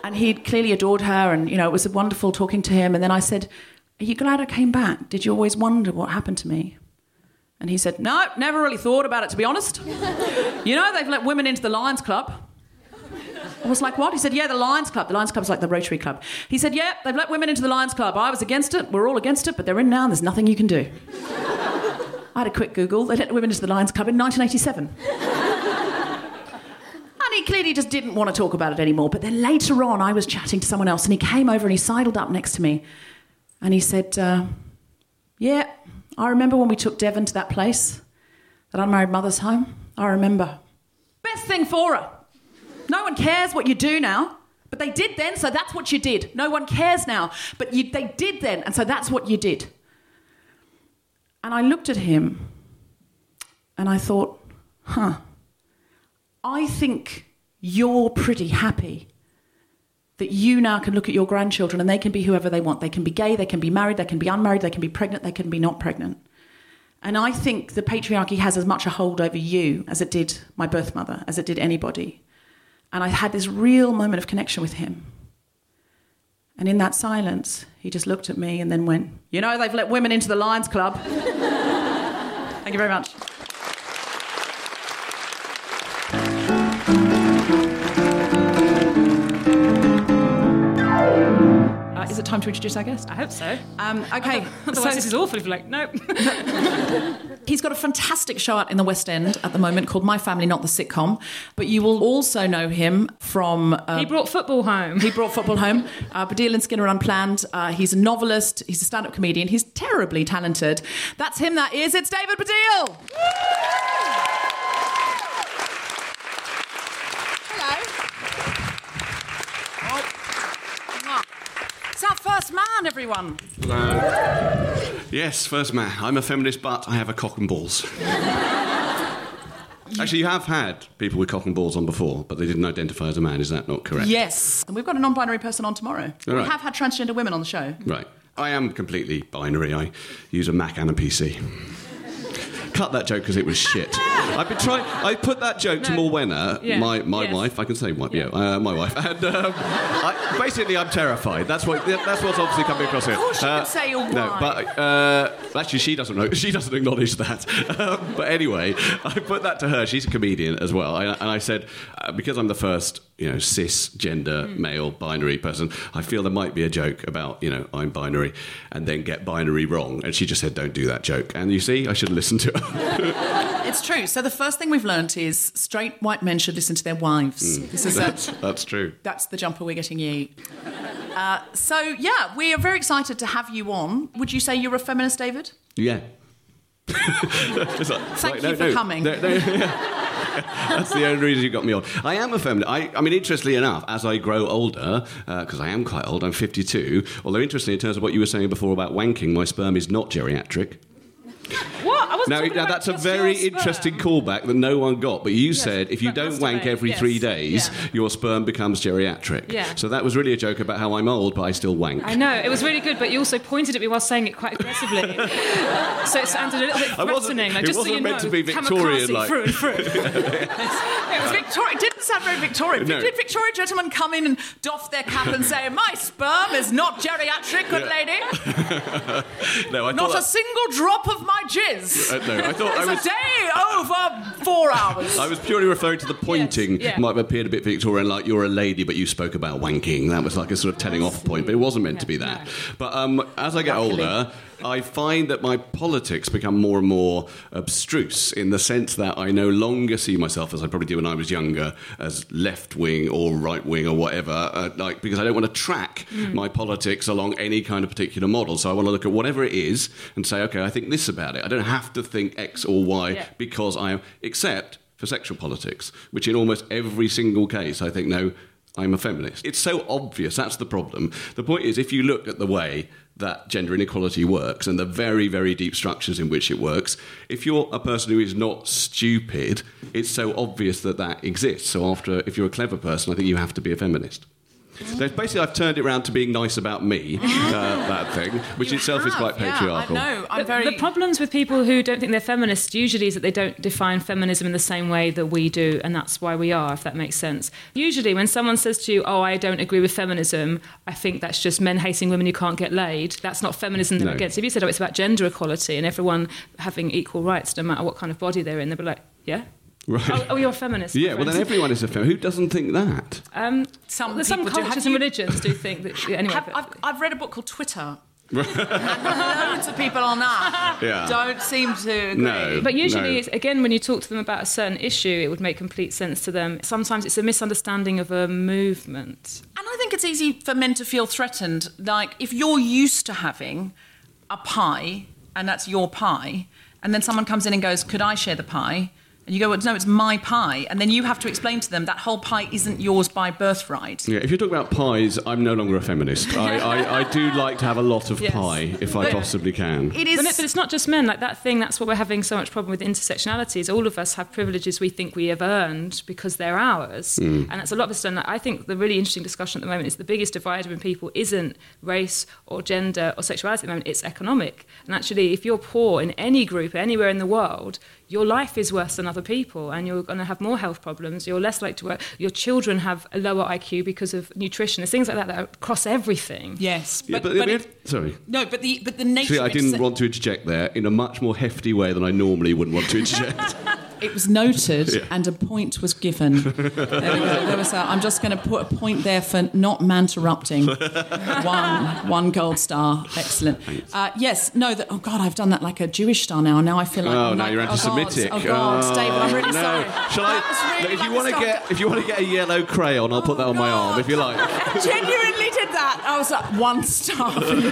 and he clearly adored her, and, you know, it was wonderful talking to him. And then I said, Are you glad I came back? Did you always wonder what happened to me? And he said, No, never really thought about it, to be honest. you know, they've let women into the Lions Club. I was like, what? He said, yeah, the Lions Club. The Lions Club's like the Rotary Club. He said, yeah, they've let women into the Lions Club. I was against it. We're all against it, but they're in now and there's nothing you can do. I had a quick Google. They let the women into the Lions Club in 1987. and he clearly just didn't want to talk about it anymore. But then later on, I was chatting to someone else and he came over and he sidled up next to me and he said, uh, Yeah, I remember when we took Devon to that place, that unmarried mother's home. I remember. Best thing for her. No one cares what you do now. But they did then, so that's what you did. No one cares now. But you, they did then, and so that's what you did. And I looked at him and I thought, huh, I think you're pretty happy that you now can look at your grandchildren and they can be whoever they want. They can be gay, they can be married, they can be unmarried, they can be pregnant, they can be not pregnant. And I think the patriarchy has as much a hold over you as it did my birth mother, as it did anybody. And I had this real moment of connection with him. And in that silence, he just looked at me and then went, You know, they've let women into the Lions Club. Thank you very much. Time to introduce our guest? I hope so. Um, okay, Otherwise, so this is awful if you're like, nope. he's got a fantastic show out in the West End at the moment called My Family, Not the Sitcom. But you will also know him from. Uh, he brought football home. He brought football home. Uh, Baddiel and Skinner Unplanned. Uh, he's a novelist. He's a stand-up comedian. He's terribly talented. That's him. That is. It's David Baddiel. Hello. It's our first man, everyone. Yes, first man. I'm a feminist, but I have a cock and balls. Actually, you have had people with cock and balls on before, but they didn't identify as a man. Is that not correct? Yes. And we've got a non-binary person on tomorrow. All We right. have had transgender women on the show. Right. I am completely binary. I use a Mac and a PC. Cut that joke because it was shit. I've been trying. I put that joke to No. Morwenna, Yeah. my my Yes. wife. I can say my, yeah, uh, my wife. And um, I, basically, I'm terrified. That's what that's what's obviously coming across here. Of course you can say your wife. No, but uh, actually, she doesn't know. She doesn't acknowledge that. Um, but anyway, I put that to her. She's a comedian as well, I, and I said uh, because I'm the first, you know, cisgender male binary person, I feel there might be a joke about you know I'm binary, and then get binary wrong. And she just said, "Don't do that joke." And you see, I should listen to her. It's true. So the first thing we've learnt is straight white men should listen to their wives. This is a, that's, that's true. that's the jumper we're getting you. Uh, so yeah, we are very excited to have you on. Would you say you're a feminist, David? Yeah. Like, Thank like, you no, for no, coming. no, yeah. That's the only reason you got me on. I am a feminist. I, I mean, interestingly enough, as I grow older, uh, because I am quite old, I'm 52. Although, interestingly, in terms of what you were saying before about wanking, my sperm is not geriatric. What? I wasn't Now, now that's a very interesting callback that no one got. But you said if you don't wank every yes. three days, Yeah. your sperm becomes geriatric. Yeah. So that was really a joke about how I'm old, but I still wank. I know it was really good, but you also pointed at me while saying it quite aggressively, so it sounded a little bit I wasn't- threatening. Like, it just so wasn't you meant know, to be Victorian, like through and through. It was Victorian. It didn't sound very Victorian. No. Did Victorian gentlemen come in and doff their cap and say, "My sperm is not geriatric, good lady. no, I thought. Not thought a single drop of my jizz. that- uh, no, I thought I was. a day over four hours." I was purely referring to the pointing. yeah. Might have appeared a bit Victorian, like you're a lady, but you spoke about wanking. That was like a sort of telling off point, but it wasn't meant to be that. But um, as I get older, I find that my politics become more and more abstruse in the sense that I no longer see myself as I probably did when I was younger, as left wing or right wing or whatever. Uh, like because I don't want to track my politics along any kind of particular model. So I want to look at whatever it is and say, okay, I think this about it. I don't have to think X or Y Yeah. because I am, except for sexual politics, which in almost every single case I think, no, I'm a feminist. It's so obvious, that's the problem. The point is, if you look at the way that gender inequality works and the very, very deep structures in which it works, if you're a person who is not stupid, it's so obvious that that exists. So, after, if you're a clever person, I think you have to be a feminist. So basically, I've turned it around to being nice about me, uh, that thing, which You itself is have, quite yeah, patriarchal. I know. I'm The, very. the problems with people who don't think they're feminists usually is that they don't define feminism in the same way that we do, and that's why we are, if that makes sense. Usually, when someone says to you, Oh, I don't agree with feminism, I think that's just men hating women who can't get laid. That's not feminism they're No. against. If you said, Oh, it's about gender equality and everyone having equal rights no matter what kind of body they're in, they'd be like, Yeah? Right. Oh, oh, you're a feminist. Yeah, well, then everyone is a feminist. Who doesn't think that? Um, Some well, some people do. cultures and you- religions do think that. Anyway, Have, but- I've, I've read a book called Twitter. loads of people on that Yeah. don't seem to agree. No. But usually, No. it's, again, when you talk to them about a certain issue, it would make complete sense to them. Sometimes it's a misunderstanding of a movement. And I think it's easy for men to feel threatened. Like, if you're used to having a pie, and that's your pie, and then someone comes in and goes, Could I share the pie? And you go, well, No, it's my pie. And then you have to explain to them that whole pie isn't yours by birthright. Yeah, if you're talking about pies, I'm no longer a feminist. I, I, I do like to have a lot of Yes. pie if I possibly can. It is... But, no, but it's not just men. Like that thing, that's what we're having so much problem with intersectionality is all of us have privileges we think we have earned because they're ours. Hmm. And that's a lot of us done. I think the really interesting discussion at the moment is the biggest divider in people isn't race or gender or sexuality at the moment, it's economic. And actually, if you're poor in any group, anywhere in the world, your life is worse than other people and you're going to have more health problems. You're less likely to work. Your children have a lower IQ because of nutrition. There's things like that that cross everything. yes. Yeah, But, but, but we it- sorry. no, but the, but the nature See, I didn't want to interject there in a much more hefty way than I normally wouldn't want to interject. It was noted Yeah. and a point was given. there we go. There was a, I'm just going to put a point there for not man-interrupting. one, one gold star. Excellent. Uh, yes, no, that, oh God, I've done that like a Jewish star now. Now I feel like. Oh, I'm now like, you're oh, God, anti-Semitic. Oh, God, David, I'm really no. sorry. Shall I? really if you want to get, if you want to get a yellow crayon, I'll put that on my arm if you like. I genuinely did that. I was like, one star for you.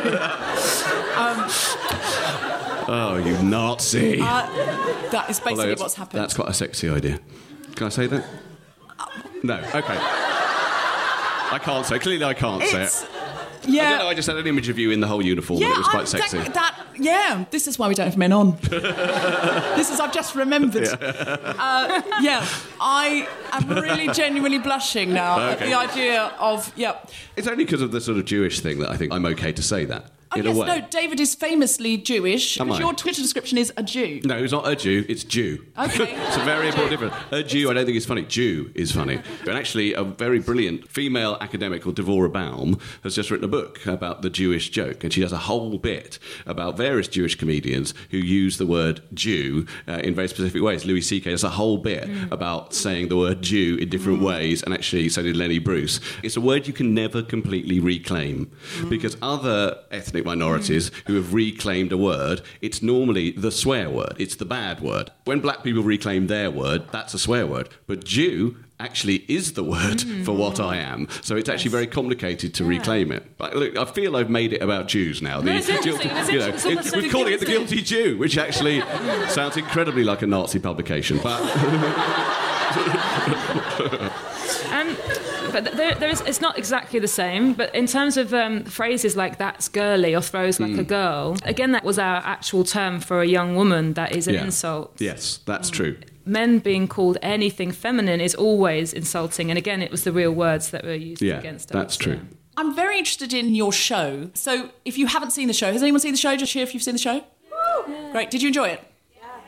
Oh, you Nazi! Uh, that is basically it's- what's happened. That's quite a sexy idea. Can I say that? No. Okay. I can't say. Clearly, I can't say it. yeah. I don't know. I just had an image of you in the whole uniform, and it was I- quite sexy. That, that- yeah, this is why we don't have men on. this is, I've just remembered. Uh, yeah, I am really genuinely blushing now at the idea of, yeah. It's only because of the sort of Jewish thing that I think I'm okay to say that. Oh, yes, no, David is famously Jewish. Am because I? Your Twitter description is a Jew. No, it's not a Jew, it's Jew. Okay. it's a very important difference. A Jew, I don't think is funny. Jew is funny. And actually, a very brilliant female academic called Devorah Baum has just written a book about the Jewish joke. And she does a whole bit about various Jewish comedians who use the word Jew uh, in very specific ways. Louis C.K. does a whole bit mm. about saying the word Jew in different mm. ways. And actually, so did Lenny Bruce. It's a word you can never completely reclaim mm. because other ethnic minorities who have reclaimed a word, it's normally the swear word, it's the bad word. When black people reclaim their word, that's a swear word. But Jew actually is the word for what I am. So it's actually very complicated to reclaim it. But look, I feel I've made it about Jews now. No, it's interesting, it's you know. It's almost we're calling it the guilty. guilty Jew, which actually sounds incredibly like a Nazi publication. But Um, but there, there is, it's not exactly the same. But in terms of um, phrases like "that's girly" or "throws like a Hmm. girl," again, that was our actual term for a young woman. That is an yeah. insult. Yes, that's true. Men being called anything feminine is always insulting. And again, it was the real words that were used Yeah, against us. that's true. yeah. I'm very interested in your show. So, if you haven't seen the show, has anyone seen the show? Just cheer if you've seen the show. Great. Did you enjoy it?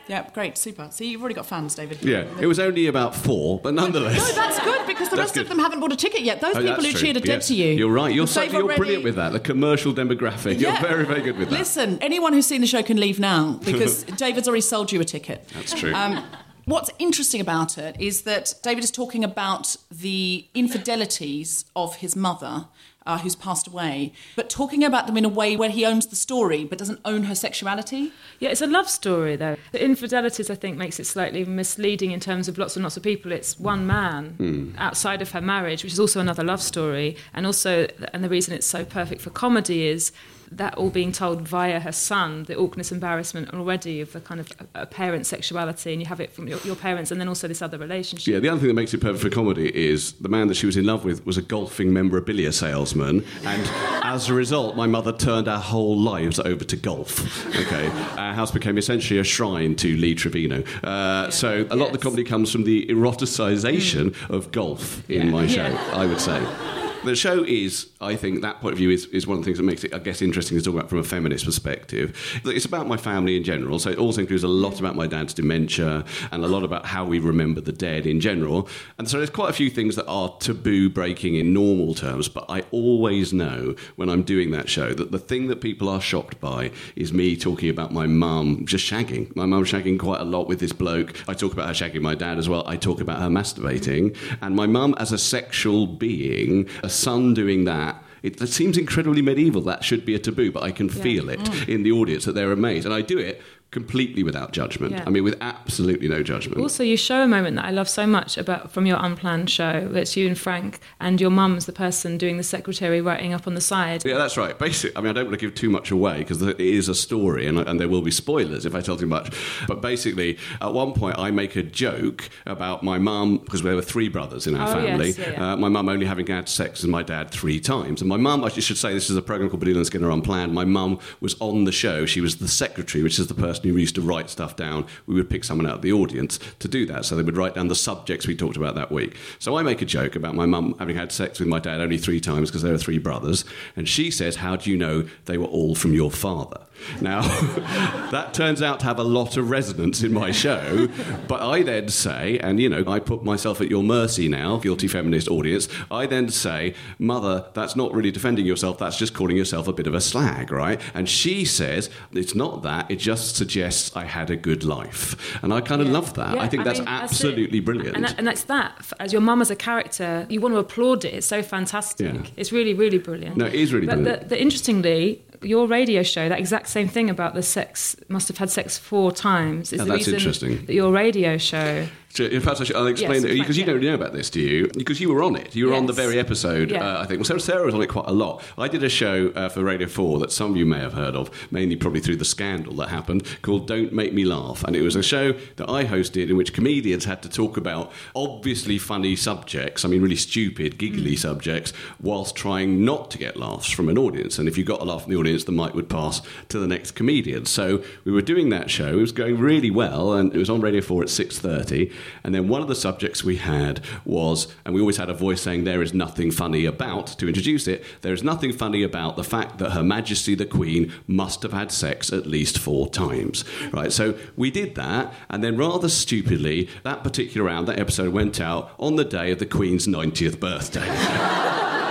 Yeah. Great, super. See, you've already got fans, David. Yeah, it was only about four, but nonetheless. No, that's good because the That's rest good. of them haven't bought a ticket yet. Those Oh, people who true. cheered are dead Yes. to you. You're right. You're, so, you're already- brilliant with that. The commercial demographic. Yeah. You're very, very good with that. Listen, anyone who's seen the show can leave now because David's already sold you a ticket. That's true. Um, what's interesting about it is that David is talking about the infidelities of his mother. Uh, who's passed away, but talking about them in a way where he owns the story but doesn't own her sexuality. Yeah, it's a love story though. The infidelities, I think, makes it slightly misleading in terms of lots and lots of people. It's one man Hmm. outside of her marriage, which is also another love story, and also, and the reason it's so perfect for comedy is that all being told via her son, the awkwardness, embarrassment already of the kind of a, a parent's sexuality, and you have it from your, your parents, and then also this other relationship. Yeah, the other thing that makes it perfect for comedy is the man that she was in love with was a golfing memorabilia salesman, and as a result, my mother turned our whole lives over to golf. Okay, our house became essentially a shrine to Lee Trevino. Uh, So a lot of the comedy comes from the eroticization of golf in my show. Yeah. I would say. The show is, I think, that point of view is, is one of the things that makes it, I guess, interesting to talk about from a feminist perspective. It's about my family in general, so it also includes a lot about my dad's dementia and a lot about how we remember the dead in general. And so there's quite a few things that are taboo breaking in normal terms, but I always know when I'm doing that show that the thing that people are shocked by is me talking about my mum just shagging. My mum shagging quite a lot with this bloke. I talk about her shagging my dad as well. I talk about her masturbating. And my mum as a sexual being, a son doing that. It, it seems incredibly medieval. That should be a taboo, but I can feel it mm. in the audience that they're amazed. And I do it completely without judgment. Yeah. I mean, with absolutely no judgment. Also, you show a moment that I love so much about from your unplanned show. It's you and Frank, and your mum's the person doing the secretary writing up on the side. Yeah, that's right. Basically, I mean, I don't want to give too much away because it is a story, and, and there will be spoilers if I tell too much. But basically, at one point, I make a joke about my mum because there were three brothers in our Oh, yes, family. yeah, yeah. Uh, my mum only having had sex with my dad three times, and my mum. I should say this is a program called Baddiel and Skinner Unplanned. My mum was on the show. She was the secretary, which is the person who used to write stuff down. We would pick someone out of the audience to do that, so they would write down the subjects we talked about that week. So I make a joke about my mum having had sex with my dad only three times because there are three brothers, and she says, "How do you know they were all from your father?" Now, that turns out to have a lot of resonance in my show, but I then say, and you know, I put myself at your mercy now, guilty feminist audience. I then say, Mother, that's not really defending yourself, that's just calling yourself a bit of a slag, right? And she says, It's not that, it just suggests I had a good life. And I kind of love that. Yeah, I think that's mean, absolutely brilliant. And, that, and that's that. As your mum as a character, you want to applaud it. It's so fantastic. Yeah. It's really, really brilliant. No, it is really but brilliant. The, the, interestingly, your radio show, that exact same thing about the sex, must have had sex four times. Is Oh, the that's reason interesting. That your radio show. So, fact, I should, I'll explain Yes, it because you don't know about this, do you? Because you were on it. You were on the very episode, Yeah. uh, I think. Well, Sara, Sara was on it quite a lot. I did a show uh, for Radio 4 that some of you may have heard of, mainly probably through the scandal that happened, called Don't Make Me Laugh. And it was a show that I hosted in which comedians had to talk about obviously funny subjects, I mean, really stupid, giggly Mm. subjects, whilst trying not to get laughs from an audience. And if you got a laugh from the audience, the mic would pass to the next comedian. So we were doing that show. It was going really well, and it was on Radio 4 at 6.30. And then one of the subjects we had was, and we always had a voice saying, There is nothing funny about, to introduce it, there is nothing funny about the fact that Her Majesty the Queen must have had sex at least four times. Right? So we did that, and then rather stupidly, that particular round, that episode went out on the day of the Queen's 90th birthday.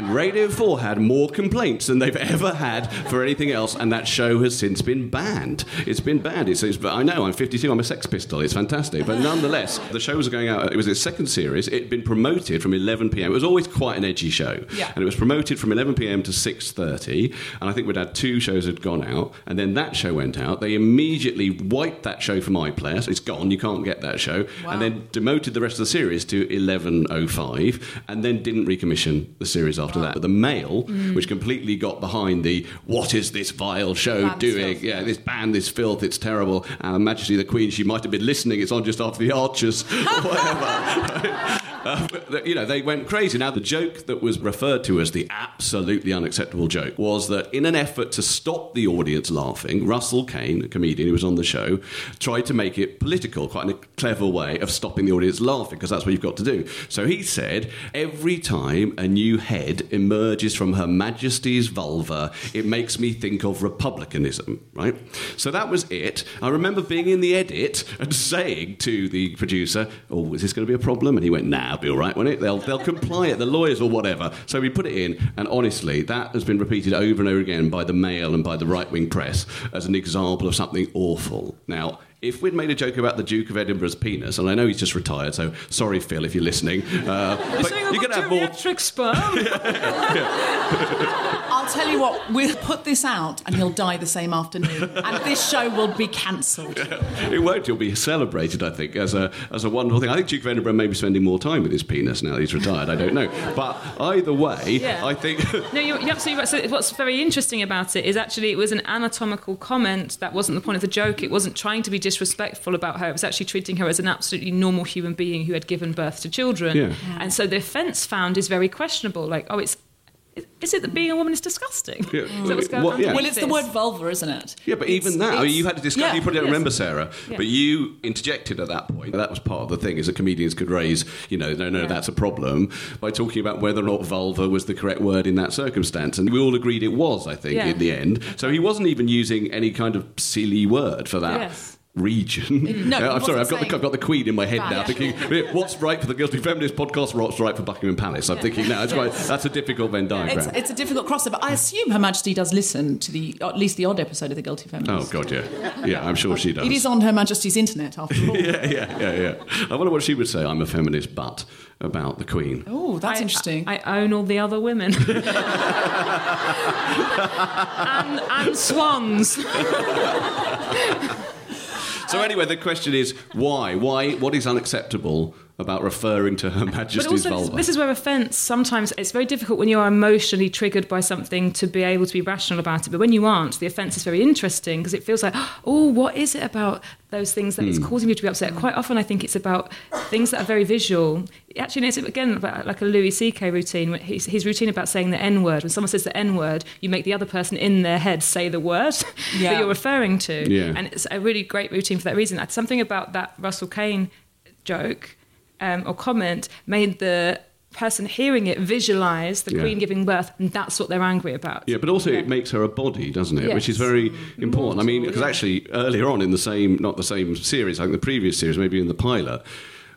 And Radio 4 had more complaints than they've ever had for anything else, and that show has since been banned. It's been banned. It's, it's, I know, I'm 52, I'm a sex pistol, it's fantastic. But nonetheless, the show was going out, it was its second series, it had been promoted from 11 pm. It was always quite an edgy show. Yeah. And it was promoted from 11 pm to 6.30, and I think we'd had two shows had gone out, and then that show went out. They immediately wiped that show from iPlayer, so it's gone, you can't get that show, and then demoted the rest of the series to 11.05, and then didn't recommission the series after that. But the Mail, which completely got behind the what is this vile show Ban doing? filth. Yeah, this ban, this filth, it's terrible. And Her Majesty the Queen, she might have been listening. It's on just after the Archers, or whatever. Uh, you know, they went crazy. Now, the joke that was referred to as the absolutely unacceptable joke was that in an effort to stop the audience laughing, Russell Kane, a comedian who was on the show, tried to make it political, quite a clever way of stopping the audience laughing, because that's what you've got to do. So he said, every time a new head emerges from Her Majesty's vulva, it makes me think of republicanism, right? So that was it. I remember being in the edit and saying to the producer, oh, is this going to be a problem? And he went, nah, it'll be all right, won't it? They'll, they'll comply it, the lawyers or whatever. So we put it in, and honestly, that has been repeated over and over again by the Mail and by the right wing press as an example of something awful. Now, if we'd made a joke about the Duke of Edinburgh's penis, and I know he's just retired, so sorry, Phil, if you're listening, uh, but you're going to have more. geriatric sperm. I'll tell you what, we'll put this out and he'll die the same afternoon. And this show will be cancelled. It won't. It'll be celebrated, I think, as a as a wonderful thing. I think Duke of Edinburgh may be spending more time with his penis now that he's retired. I don't know, but either way, Yeah. I think. No, you're, you're absolutely right. So what's very interesting about it is actually it was an anatomical comment. That wasn't the point of the joke. It wasn't trying to be disrespectful about her. It was actually treating her as an absolutely normal human being who had given birth to children. Yeah. And so the offence found is very questionable. Like, oh, it's is it that being a woman is disgusting? Yeah. Is that what's going What- yeah. Well, it's the word vulva, isn't it? Yeah, but even that, I mean, you had to discuss. yeah, you probably don't yes. remember, Sara, Yeah. but you interjected at that point. That was part of the thing, is that comedians could raise, you know, no, no, that's a problem by talking about whether or not vulva was the correct word in that circumstance, and we all agreed it was. I think Yeah. in the end, so he wasn't even using any kind of silly word for that. Yes. Region. No, Uh, I'm sorry, I've got, the, I've got the Queen in my head Right, now, yeah. thinking what's right for the Guilty Feminist podcast, what's right for Buckingham Palace. I'm thinking now, that's quite, that's a difficult Venn diagram. It's, it's a difficult crossover. I assume Her Majesty does listen to the at least the odd episode of The Guilty Feminist. oh God, yeah, yeah, I'm sure she does. It is on Her Majesty's internet, after all. yeah, yeah, yeah, yeah. I wonder what she would say. I'm a feminist, but about the Queen. Oh, that's I- interesting. I, own all the other women. and, and swans. So anyway, the question is why? Why? What is unacceptable about referring to Her Majesty's But also, vulva? this is where offence sometimes it's very difficult when you are emotionally triggered by something to be able to be rational about it. But when you aren't, the offence is very interesting because it feels like, oh, what is it about those things that is Hmm. causing you to be upset? Quite often, I think it's about things that are very visual. Actually, it's again about like a Louis C.K. routine. His, his routine about saying the N word. When someone says the N word, you make the other person in their head say the word Yeah. that you're referring to. Yeah. And it's a really great routine for that reason. That's something about that Russell Kane joke um, or comment made the person hearing it visualize the Yeah. queen giving birth, and that's what they're angry about. yeah, but also it makes her a body, doesn't it? Which is very important. I mean, because yeah. actually earlier on in the same, not the same series, I think the previous series, maybe in the pilot,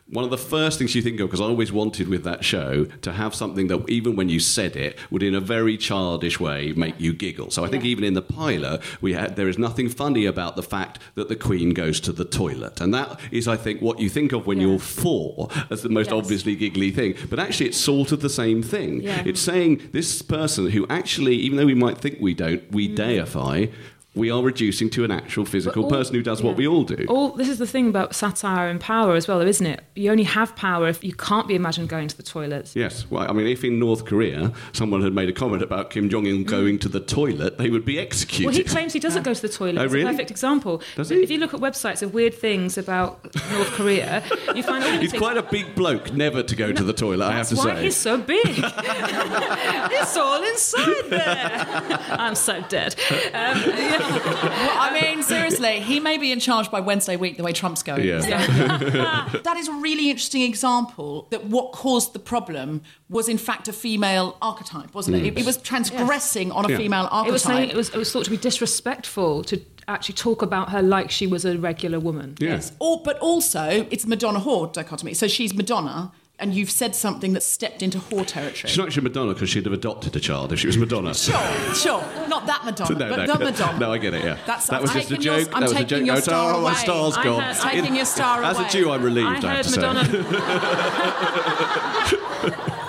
one of the first things you think of, because I always wanted with that show to have something that even when you said it would in a very childish way make you giggle. So I think even in the pilot, we had there is nothing funny about the fact that the Queen goes to the toilet, and that is, I think, what you think of when Yeah. you're four as the most Yes. obviously giggly thing. But actually, it's sort of the same thing. Yeah. It's saying this person who actually, even though we might think we don't, we mm. deify. We are reducing to an actual physical all- person who does what we all do. All this is the thing about satire and power as well, though, isn't it? You only have power if you can't be imagined going to the toilet. Yes, well, I mean, if in North Korea someone had made a comment about Kim Jong Un going to the toilet, they would be executed. Well, he claims he doesn't go to the toilet. Oh, It's really? a perfect example. Does he? If you look at websites of weird things about North Korea, you find all these He's things. quite a big bloke, never to go to the toilet. I have to why say. he's so big. it's all inside there. I'm so dead. Um, yeah. Well, I mean, seriously, he may be in charge by Wednesday week the way Trump's going. Yeah. That is a really interesting example that what caused the problem was in fact a female archetype, wasn't it? Mm. It, it was transgressing on a Yeah. female archetype. It was saying it was it was thought to be disrespectful to actually talk about her like she was a regular woman. Yeah. Yes. Or, but also, it's Madonna whore dichotomy. So she's Madonna, and you've said something that stepped into whore territory. She's not actually Madonna because she'd have adopted a child if she was Madonna. Sure, sure. Not that Madonna, No, but no, the Madonna. no, I get it. Yeah, That's- that I'm was just a taking your- joke. I'm that was a taking joke. your Oh, star oh, my away. star's I gone. heard- Taking your star As away. a Jew, I'm relieved. I I, have heard to say. Madonna.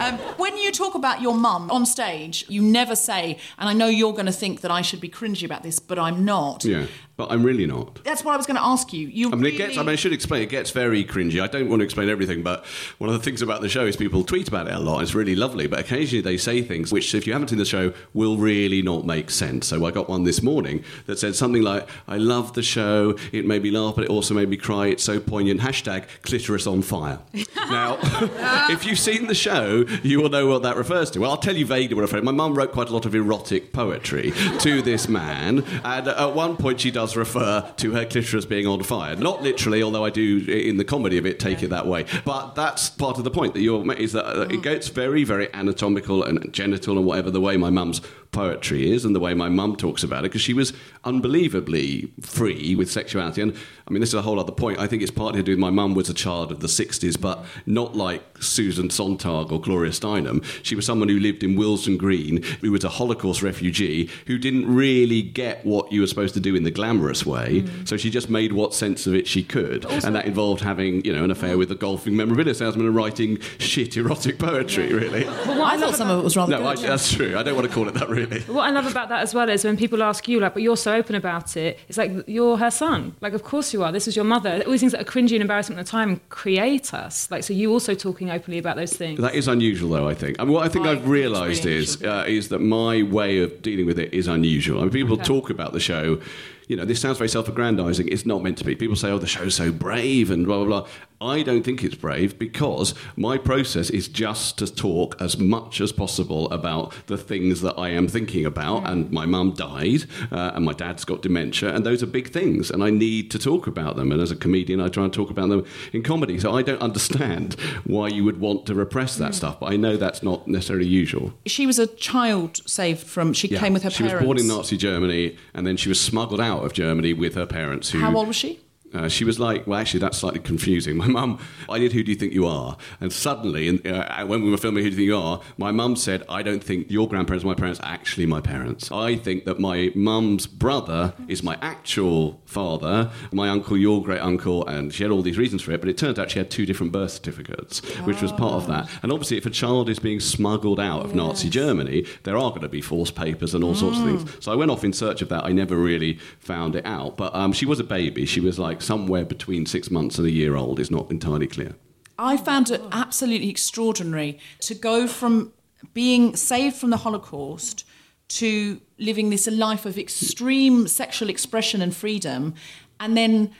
Um, when you talk about your mum on stage, you never say, and I know you're going to think that I should be cringy about this, but I'm not. Yeah, but I'm really not. That's what I was going to ask you. You I mean, really... it gets. I mean, I should explain. It gets very cringy. I don't want to explain everything, but one of the things about the show is people tweet about it a lot. It's really lovely, but occasionally they say things which, if you haven't seen the show, will really not make sense. So I got one this morning that said something like, "I love the show. It made me laugh, but it also made me cry. It's so poignant." Hashtag clitoris on fire. now, if you've seen the show, you will know what that refers to. Well, I'll tell you vaguely what it refers. to. My mum wrote quite a lot of erotic poetry to this man, and at one point she does refer to her clitoris being on fire. Not literally, although I do in the comedy of it take it that way. But that's part of the point that you're is that it gets very, very anatomical and genital and whatever the way my mum's poetry is and the way my mum talks about it because she was unbelievably free with sexuality. And I mean this is a whole other point. I think it's partly to do with my mum was a child of the 60s but not like Susan Sontag or Gloria Steinem. She was someone who lived in Willesden Green who was a Holocaust refugee who didn't really get what you were supposed to do in the glamorous way. So she just made what sense of it she could. And that involved having you know an affair with a golfing memorabilia salesman and writing shit erotic poetry really. I thought some of it was rather no I, good. that's true. I don't want to call it that really But what I love about that as well is when people ask you, like, but you're so open about it, it's like you're her son. Like, of course you are. This is your mother. All these things that are cringy and embarrassing at the time create us. Like, so you also talking openly about those things. That is unusual, though. I think. I mean, what I think I I've realised really is uh, is that my way of dealing with it is unusual. I mean, people Okay. talk about the show. You know, this sounds very self-aggrandizing. It's not meant to be. People say, "Oh, the show's so brave," and blah blah blah. I don't think it's brave because my process is just to talk as much as possible about the things that I am thinking about. And my mum died, uh, and my dad's got dementia, and those are big things, and I need to talk about them. And as a comedian, I try and talk about them in comedy. So I don't understand why you would want to repress that stuff, but I know that's not necessarily usual. She was a child saved from. She Yeah. came with her she parents. She was born in Nazi Germany, and then she was smuggled out of Germany with her parents. Who How old was she? Uh, she was like, well, actually, that's slightly confusing. My mum, I did Who Do You Think You Are? And suddenly, in, uh, when we were filming Who Do You Think You Are, my mum said, I don't think your grandparents are my parents, actually my parents. I think that my mum's brother is my actual father, my uncle, your great uncle, and she had all these reasons for it, but it turned out she had two different birth certificates, which was part of that. And obviously, if a child is being smuggled out of Nazi Germany, there are going to be false papers and all sorts of things. So I went off in search of that. I never really found it out. But um, she was a baby. She was like somewhere between six months and a year old. is not entirely clear. I found it absolutely extraordinary to go from being saved from the Holocaust to living this life of extreme sexual expression and freedom, and then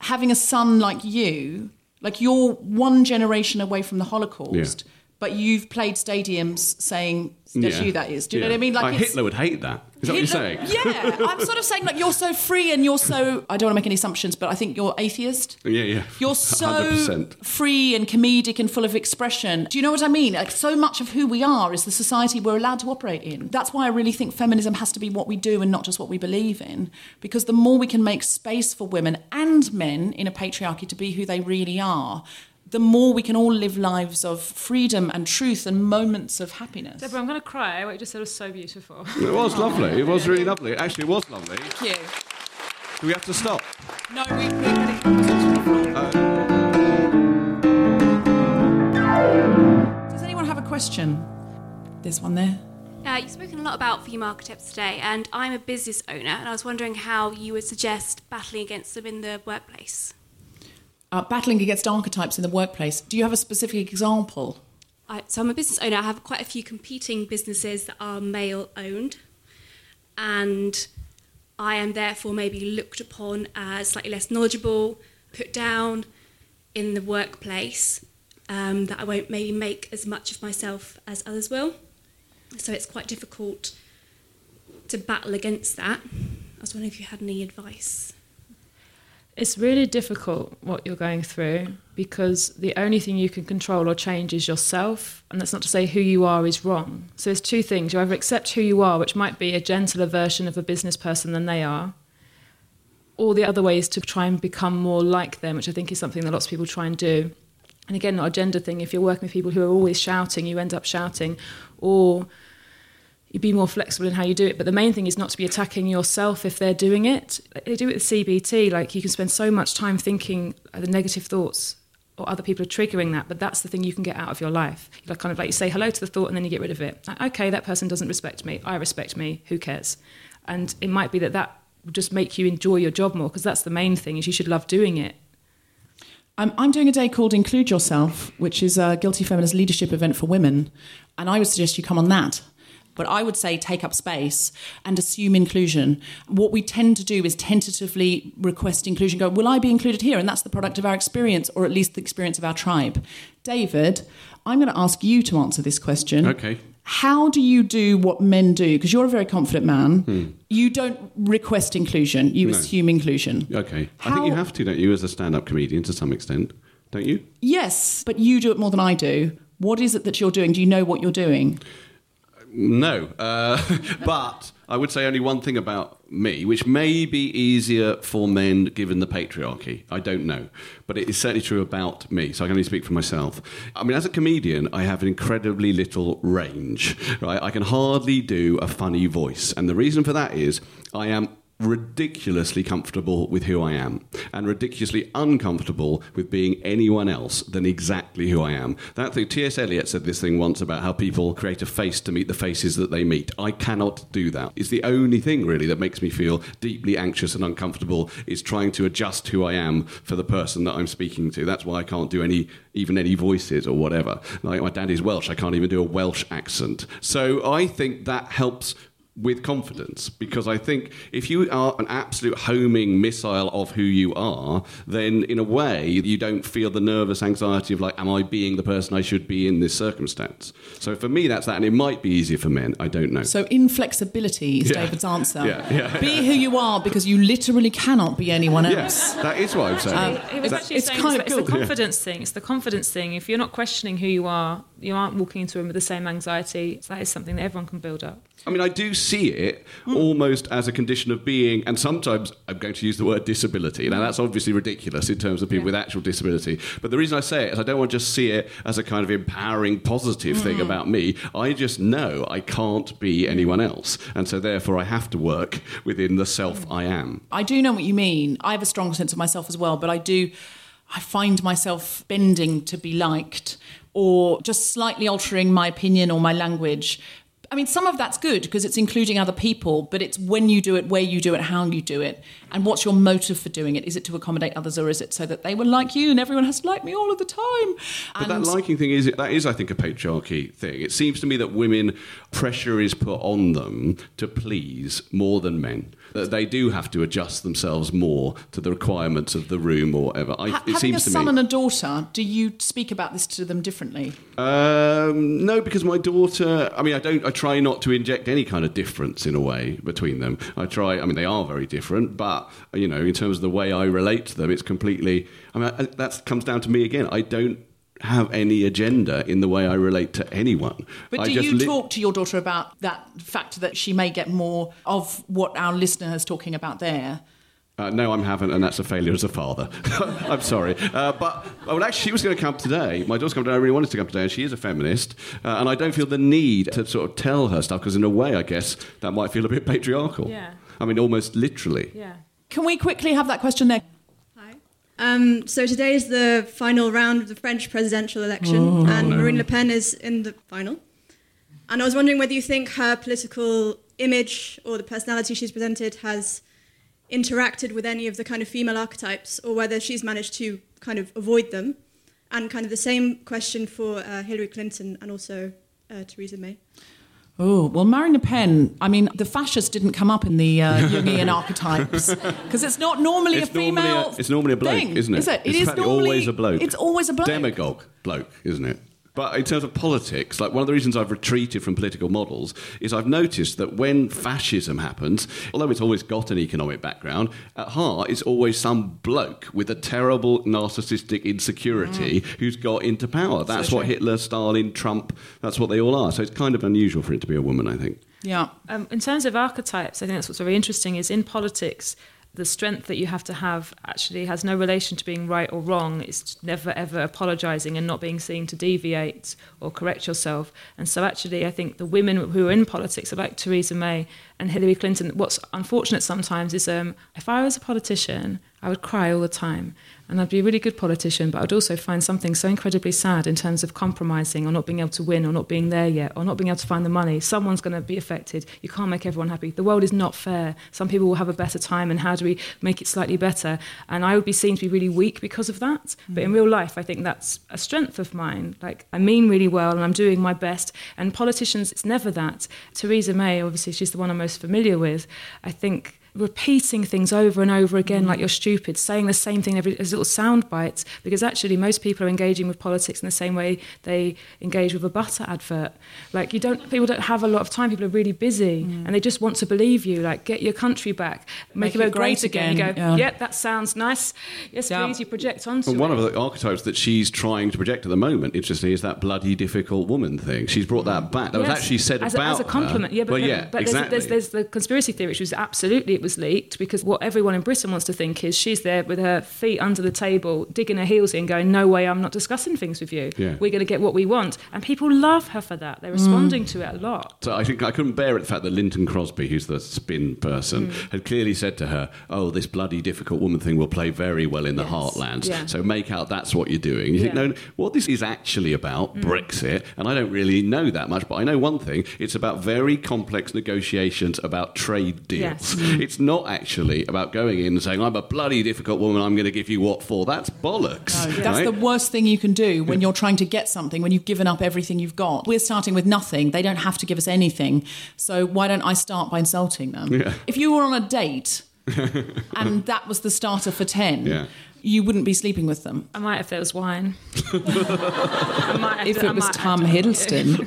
having a son like you, like you're one generation away from the Holocaust, but you've played stadiums saying, "That's Yeah. you." That is. Do you know what I mean? Like it's- Hitler would hate that. Is that what you're saying? Yeah, I'm sort of saying like you're so free and you're so. I don't want to make any assumptions, but I think you're atheist. Yeah, yeah. You're so 100%. free and comedic and full of expression. Do you know what I mean? Like so much of who we are is the society we're allowed to operate in. That's why I really think feminism has to be what we do and not just what we believe in. Because the more we can make space for women and men in a patriarchy to be who they really are, the more we can all live lives of freedom and truth and moments of happiness. Deborah, I'm going to cry. What you just said was so beautiful. It was lovely. It was really lovely. Actually, it was lovely. Thank you. Do we have to stop? No, we, we Does anyone have a question? This one there. Uh, you've spoken a lot about female archetypes today, and I'm a business owner, and I was wondering how you would suggest battling against them in the workplace. Uh, battling against archetypes in the workplace. Do you have a specific example? I, so I'm a business owner. I have quite a few competing businesses that are male owned, and I am therefore maybe looked upon as slightly less knowledgeable, put down in the workplace. Um, that I won't maybe make as much of myself as others will. So it's quite difficult to battle against that. I was wondering if you had any advice. It's really difficult what you're going through because the only thing you can control or change is yourself. And that's not to say who you are is wrong. So there's two things. You either accept who you are, which might be a gentler version of a business person than they are, or the other way is to try and become more like them, which I think is something that lots of people try and do. And again, not a gender thing. If you're working with people who are always shouting, you end up shouting, or you be more flexible in how you do it. But the main thing is not to be attacking yourself if they're doing it. They do it with CBT. Like you can spend so much time thinking the negative thoughts or other people are triggering that, but that's the thing you can get out of your life. You like kind of like you say hello to the thought and then you get rid of it. Like, okay, that person doesn't respect me. I respect me. Who cares? And it might be that that will just make you enjoy your job more because that's the main thing is you should love doing it. I'm, I'm doing a day called Include Yourself, which is a guilty feminist leadership event for women, and I would suggest you come on that. But I would say take up space and assume inclusion. What we tend to do is tentatively request inclusion, go, will I be included here? And that's the product of our experience, or at least the experience of our tribe. David, I'm going to ask you to answer this question. Okay. How do you do what men do? Because you're a very confident man. You don't request inclusion, you Hmm. No. assume inclusion. Okay. I think you have to, don't you, as a stand up comedian to some extent, don't you? Yes, but you do it more than I do. What is it that you're doing? Do you know what you're doing? No, uh, but I would say only one thing about me, which may be easier for men given the patriarchy. I don't know, but it is certainly true about me. So I can only speak for myself. I mean, as a comedian, I have incredibly little range. Right, I can hardly do a funny voice, and the reason for that is I am ridiculously comfortable with who I am and ridiculously uncomfortable with being anyone else than exactly who I am. That thing, T.S. Eliot said this thing once about how people create a face to meet the faces that they meet. I cannot do that. It's the only thing really that makes me feel deeply anxious and uncomfortable is trying to adjust who I am for the person that I'm speaking to. That's why I can't do any even any voices or whatever. Like my dad is Welsh, I can't even do a Welsh accent. So I think that helps with confidence because I think if you are an absolute homing missile of who you are, then in a way you don't feel the nervous anxiety of like, am I being the person I should be in this circumstance? So for me, that's that, and it might be easier for men. I don't know. So inflexibility is Yeah. David's answer. Yeah, yeah. Be who you are because you literally cannot be anyone yes, else. that is what I'm saying. Um, he was That- actually it's saying kind it's, of it's the cool. confidence thing. It's the confidence thing. If you're not questioning who you are, you aren't walking into a room with the same anxiety. That is something that everyone can build up. I mean, I do see it hmm. almost as a condition of being, and sometimes I'm going to use the word disability. Now, that's obviously ridiculous in terms of people with actual disability. But the reason I say it is I don't want to just see it as a kind of empowering, positive thing hmm. about me. I just know I can't be anyone else. And so, therefore, I have to work within the self I am. I do know what you mean. I have a strong sense of myself as well, but I do, I find myself bending to be liked or just slightly altering my opinion or my language. I mean, some of that's good because it's including other people, but it's when you do it, where you do it, how you do it, and what's your motive for doing it. Is it to accommodate others or is it so that they will like you and everyone has to like me all of the time? But that liking thing is that is, I think, a patriarchy thing. It seems to me that women pressure is put on them to please more than men. That they do have to adjust themselves more to the requirements of the room or whatever. I, Ha- it having a to son me. and a daughter, do you speak about this to them differently? Um, no, because my daughter. I mean, I don't. I try not to inject any kind of difference in a way between them. I try. I mean, they are very different, but you know, in terms of the way I relate to them, it's completely. I mean, that comes down to me again. I don't have any agenda in the way I relate to anyone. But I do just you li- talk to your daughter about that fact that she may get more of what our listener is talking about there? Uh, no, I haven't, and that's a failure as a father. I'm sorry. Uh, but well, actually, she was going to come today. My daughter's come today. I really wanted to come today, and she is a feminist. Uh, and I don't feel the need to sort of tell her stuff because, in a way, I guess that might feel a bit patriarchal. Yeah. I mean, almost literally. Yeah. Can we quickly have that question there? Um, so today is the final round of the French presidential election, and Marine Le Pen is in the final. And I was wondering whether you think her political image or the personality she's presented has interacted with any of the kind of female archetypes, or whether she's managed to kind of avoid them. And kind of the same question for uh, Hillary Clinton and also uh, Theresa May. Oh, well, Marine Le Pen, I mean, the fascist didn't come up in the uh, Jungian archetypes because it's not normally It's a female. normally a, it's normally a bloke, thing, isn't it? Is it? It it's normally always a bloke. It's always a bloke. Demagogue bloke, isn't it? But in terms of politics, like one of the reasons I've retreated from political models is I've noticed that when fascism happens, although it's always got an economic background, at heart it's always some bloke with a terrible narcissistic insecurity who's got into power. That's what Hitler, Stalin, Trump, that's what they all are. So it's kind of unusual for it to be a woman, I think. Yeah. Um, in terms of archetypes, I think that's what's very interesting is in politics, the strength that you have to have actually has no relation to being right or wrong. It's never ever apologizing and not being seen to deviate or correct yourself. And so, actually, I think the women who are in politics are like Theresa May and Hillary Clinton. What's unfortunate sometimes is um, if I was a politician, I would cry all the time. And I'd be a really good politician, but I'd also find something so incredibly sad in terms of compromising or not being able to win or not being there yet or not being able to find the money. Someone's going to be affected. You can't make everyone happy. The world is not fair. Some people will have a better time, and how do we make it slightly better? And I would be seen to be really weak because of that. But in mm. real life, I think that's a strength of mine. Like, I mean really well and I'm doing my best. And politicians, it's never that. Theresa May, obviously, she's the one I'm most familiar with. I think repeating things over and over again mm. like you're stupid, saying the same thing every as little sound bites, because actually most people are engaging with politics in the same way they engage with a butter advert. Like you don't people don't have a lot of time, people are really busy mm. and they just want to believe you, like get your country back, make, Make it it great great again. again, You go, yeah. yep, that sounds nice. Yes, Yeah. please, you project onto And one it. of the archetypes that she's trying to project at the moment, interestingly, is that bloody difficult woman thing. She's brought that back. That was actually said as about a, as a compliment. her. Yeah, but, well, yeah, but exactly. there's, there's, there's the conspiracy theory, which was absolutely it was leaked because what everyone in Britain wants to think is she's there with her feet under the table, digging her heels in, going, "No way, I'm not discussing things with you. Yeah. We're going to get what we want," and people love her for that. They're responding to it a lot. So I think I couldn't bear it the fact that Lynton Crosby, who's the spin person, Mm. had clearly said to her, "Oh, this bloody difficult woman thing will play very well in the Yes. heartlands. Yeah. So make out that's what you're doing." You think, no, what this is actually about, Mm. Brexit, and I don't really know that much, but I know one thing: it's about very complex negotiations about trade deals. Yes. Mm. It's not actually about going in and saying, "I'm a bloody difficult woman. I'm going to give you what for." That's bollocks. That's right? the worst thing you can do when you're trying to get something, when you've given up everything you've got. We're starting with nothing. They don't have to give us anything. So why don't I start by insulting them? Yeah. If you were on a date and that was the starter for 10, Yeah. You wouldn't be sleeping with them. I might if there was wine. Might If to- I it was Tom Hiddleston.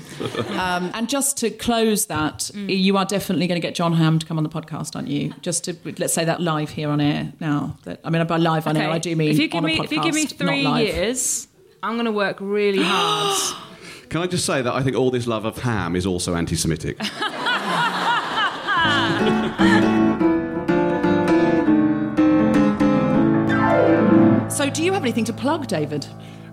um, and just to close that, you are definitely going to get Jon Hamm to come on the podcast, aren't you? Just to, let's say that live here on air now. That, I mean, by live on air, I do mean if you give on a me podcast, if you give me three years, I'm going to work really hard. Can I just say that I think all this love of ham is also anti-Semitic. So, do you have anything to plug, David?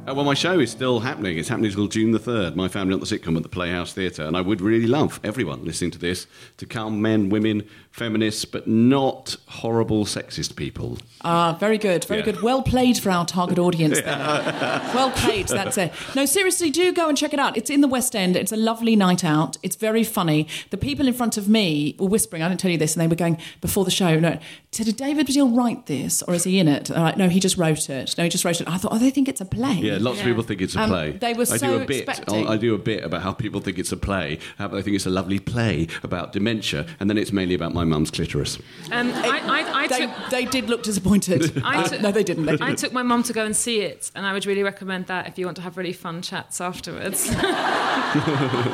Uh, well, my show is still happening. It's happening until June the 3rd. My Family Not the Sitcom at the Playhouse Theatre. And I would really love everyone listening to this to come men, women, feminists, but not horrible sexist people. Ah, very good, very Yeah. good. Well played for our target audience there. well played, that's it. No, seriously, do go and check it out. It's in the West End. It's a lovely night out. It's very funny. The people in front of me were whispering, I didn't tell you this, and they were going before the show, no, did David Baddiel write this, or is he in it? Like, no, he just wrote it. No, he just wrote it. I thought, oh, they think it's a play. Yeah, lots of people think it's a Um, play. they were I so do a bit. expecting. I do a bit about how people think it's a play, how they think it's a lovely play about dementia, and then it's mainly about my mum's clitoris. Um, I, I, I They, took, they did look disappointed. I Uh, took- no, they didn't. They I didn't. took my mum to go and see it, and I would really recommend that if you want to have really fun chats afterwards.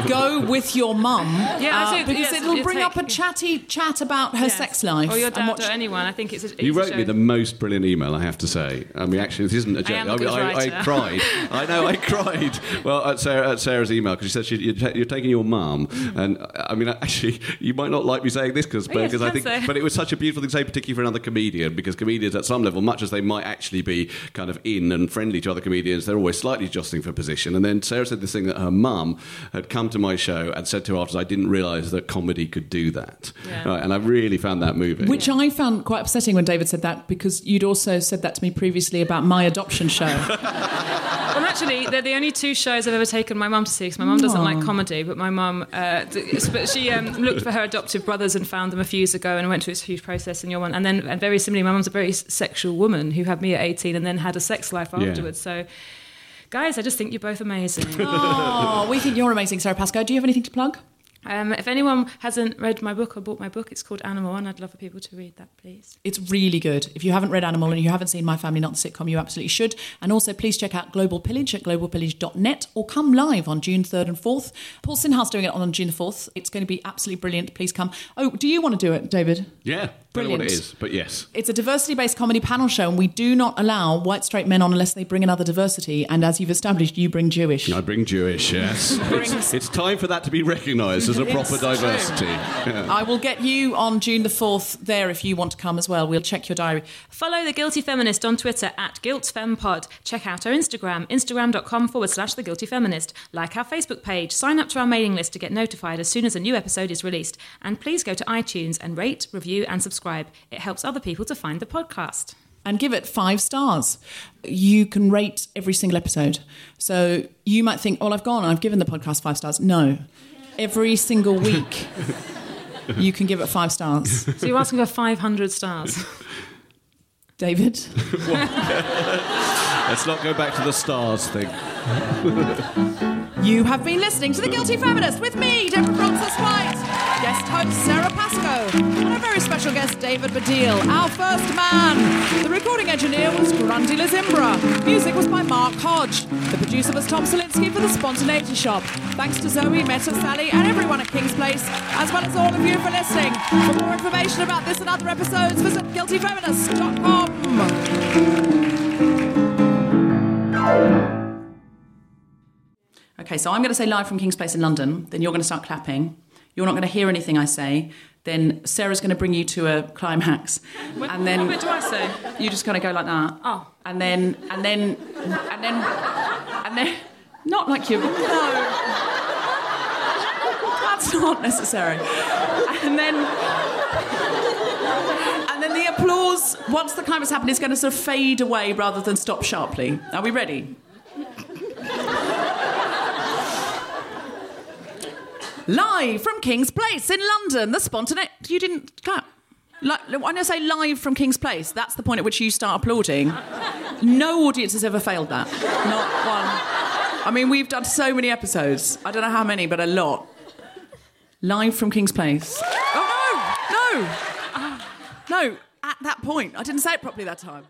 Go with your mum. Yeah, uh, think- because yes, it'll bring take- up a chatty chat about her Yes. sex life. or your and dad, watch- or anyone. I think it's. A, You it's a wrote me the most brilliant email, I have to say. I mean, actually, this isn't a joke. am a I, mean, good I, I writer. cried. I know, I cried. Well, at, Sara, at Sara's email, because she said she, you're, ta- you're taking your mum. And uh, I mean, actually, you might not like me saying this because Oh, yes, I think, say. but it was such a beautiful thing to say, particularly for another comedian, because comedians at some level, much as they might actually be kind of in and friendly to other comedians, they're always slightly jostling for position. And then Sara said this thing that her mum had come to my show and said to her afterwards, I didn't realise that comedy could do that. Yeah. Right, and I really found that moving. Which I found quite upsetting when David said that because you'd also said that to me previously about my adoption show. Well, actually, they're the only two shows I've ever taken my mum to see because my mum doesn't like comedy, but my mum, uh, but she um, looked for her adoptive brothers and found them a few years ago and went through this huge process. And your one, and then and very similarly, my mum's a very sexual woman who had me at eighteen and then had a sex life Yeah. afterwards. So, guys, I just think you're both amazing. oh, we think you're amazing, Sara Pascoe. Do you have anything to plug? Um, if anyone hasn't read my book or bought my book, it's called Animal, and I'd love for people to read that, please. It's really good. If you haven't read Animal and you haven't seen My Family Not the Sitcom, you absolutely should. And also, please check out Global Pillage at globalpillage.net or come live on June 3rd and 4th. Paul Sinha's doing it on June 4th. It's going to be absolutely brilliant. Please come. Oh, do you want to do it, David? Yeah, don't know what it Brilliant. but yes. It's a diversity based comedy panel show, and we do not allow white straight men on unless they bring another diversity. And as you've established, you bring Jewish. I bring Jewish, yes. it's, it's time for that to be recognised as a proper diversity. Yeah. I will get you on June the 4th there if you want to come as well. We'll check your diary. Follow The Guilty Feminist on Twitter at GuiltFemPod. Check out our Instagram, instagram.com forward slash The Guilty Feminist. Like our Facebook page, sign up to our mailing list to get notified as soon as a new episode is released. And please go to iTunes and rate, review, and subscribe. It helps other people to find the podcast. and give it five stars. You can rate every single episode. So you might think, oh, I've gone, I've given the podcast five stars. No. Every single week, you can give it five stars. So you're asking for 500 stars. David? Let's not go back to the stars thing. You have been listening to The Guilty Feminist with me, Deborah Frances-White, guest host Sara Pascoe, and our very special guest David Baddiel, our first man. The recording engineer was Grundy Lazimbra. Music was by Mark Hodge. The producer was Tom Salinsky for The Spontaneity Shop. Thanks to Zoe, Meta, Sally, and everyone at Kings Place, as well as all of you for listening. For more information about this and other episodes, visit guiltyfeminist.com. Okay, so I'm going to say live from Kings Place in London. Then you're going to start clapping. You're not going to hear anything I say. Then Sara's going to bring you to a climax, and then What do I say? you just kind of go like that. Oh. and then and then and then and then not like you. No, that's not necessary. And then and then the applause once the climax happens is going to sort of fade away rather than stop sharply. Are we ready? Live from Kings Place in London, the spontaneous. You didn't clap. Like, when I say live from Kings Place, that's the point at which you start applauding. No audience has ever failed that. Not one. I mean, we've done so many episodes. I don't know how many, but a lot. Live from Kings Place. Oh, no! No! No! At that point. I didn't say it properly that time.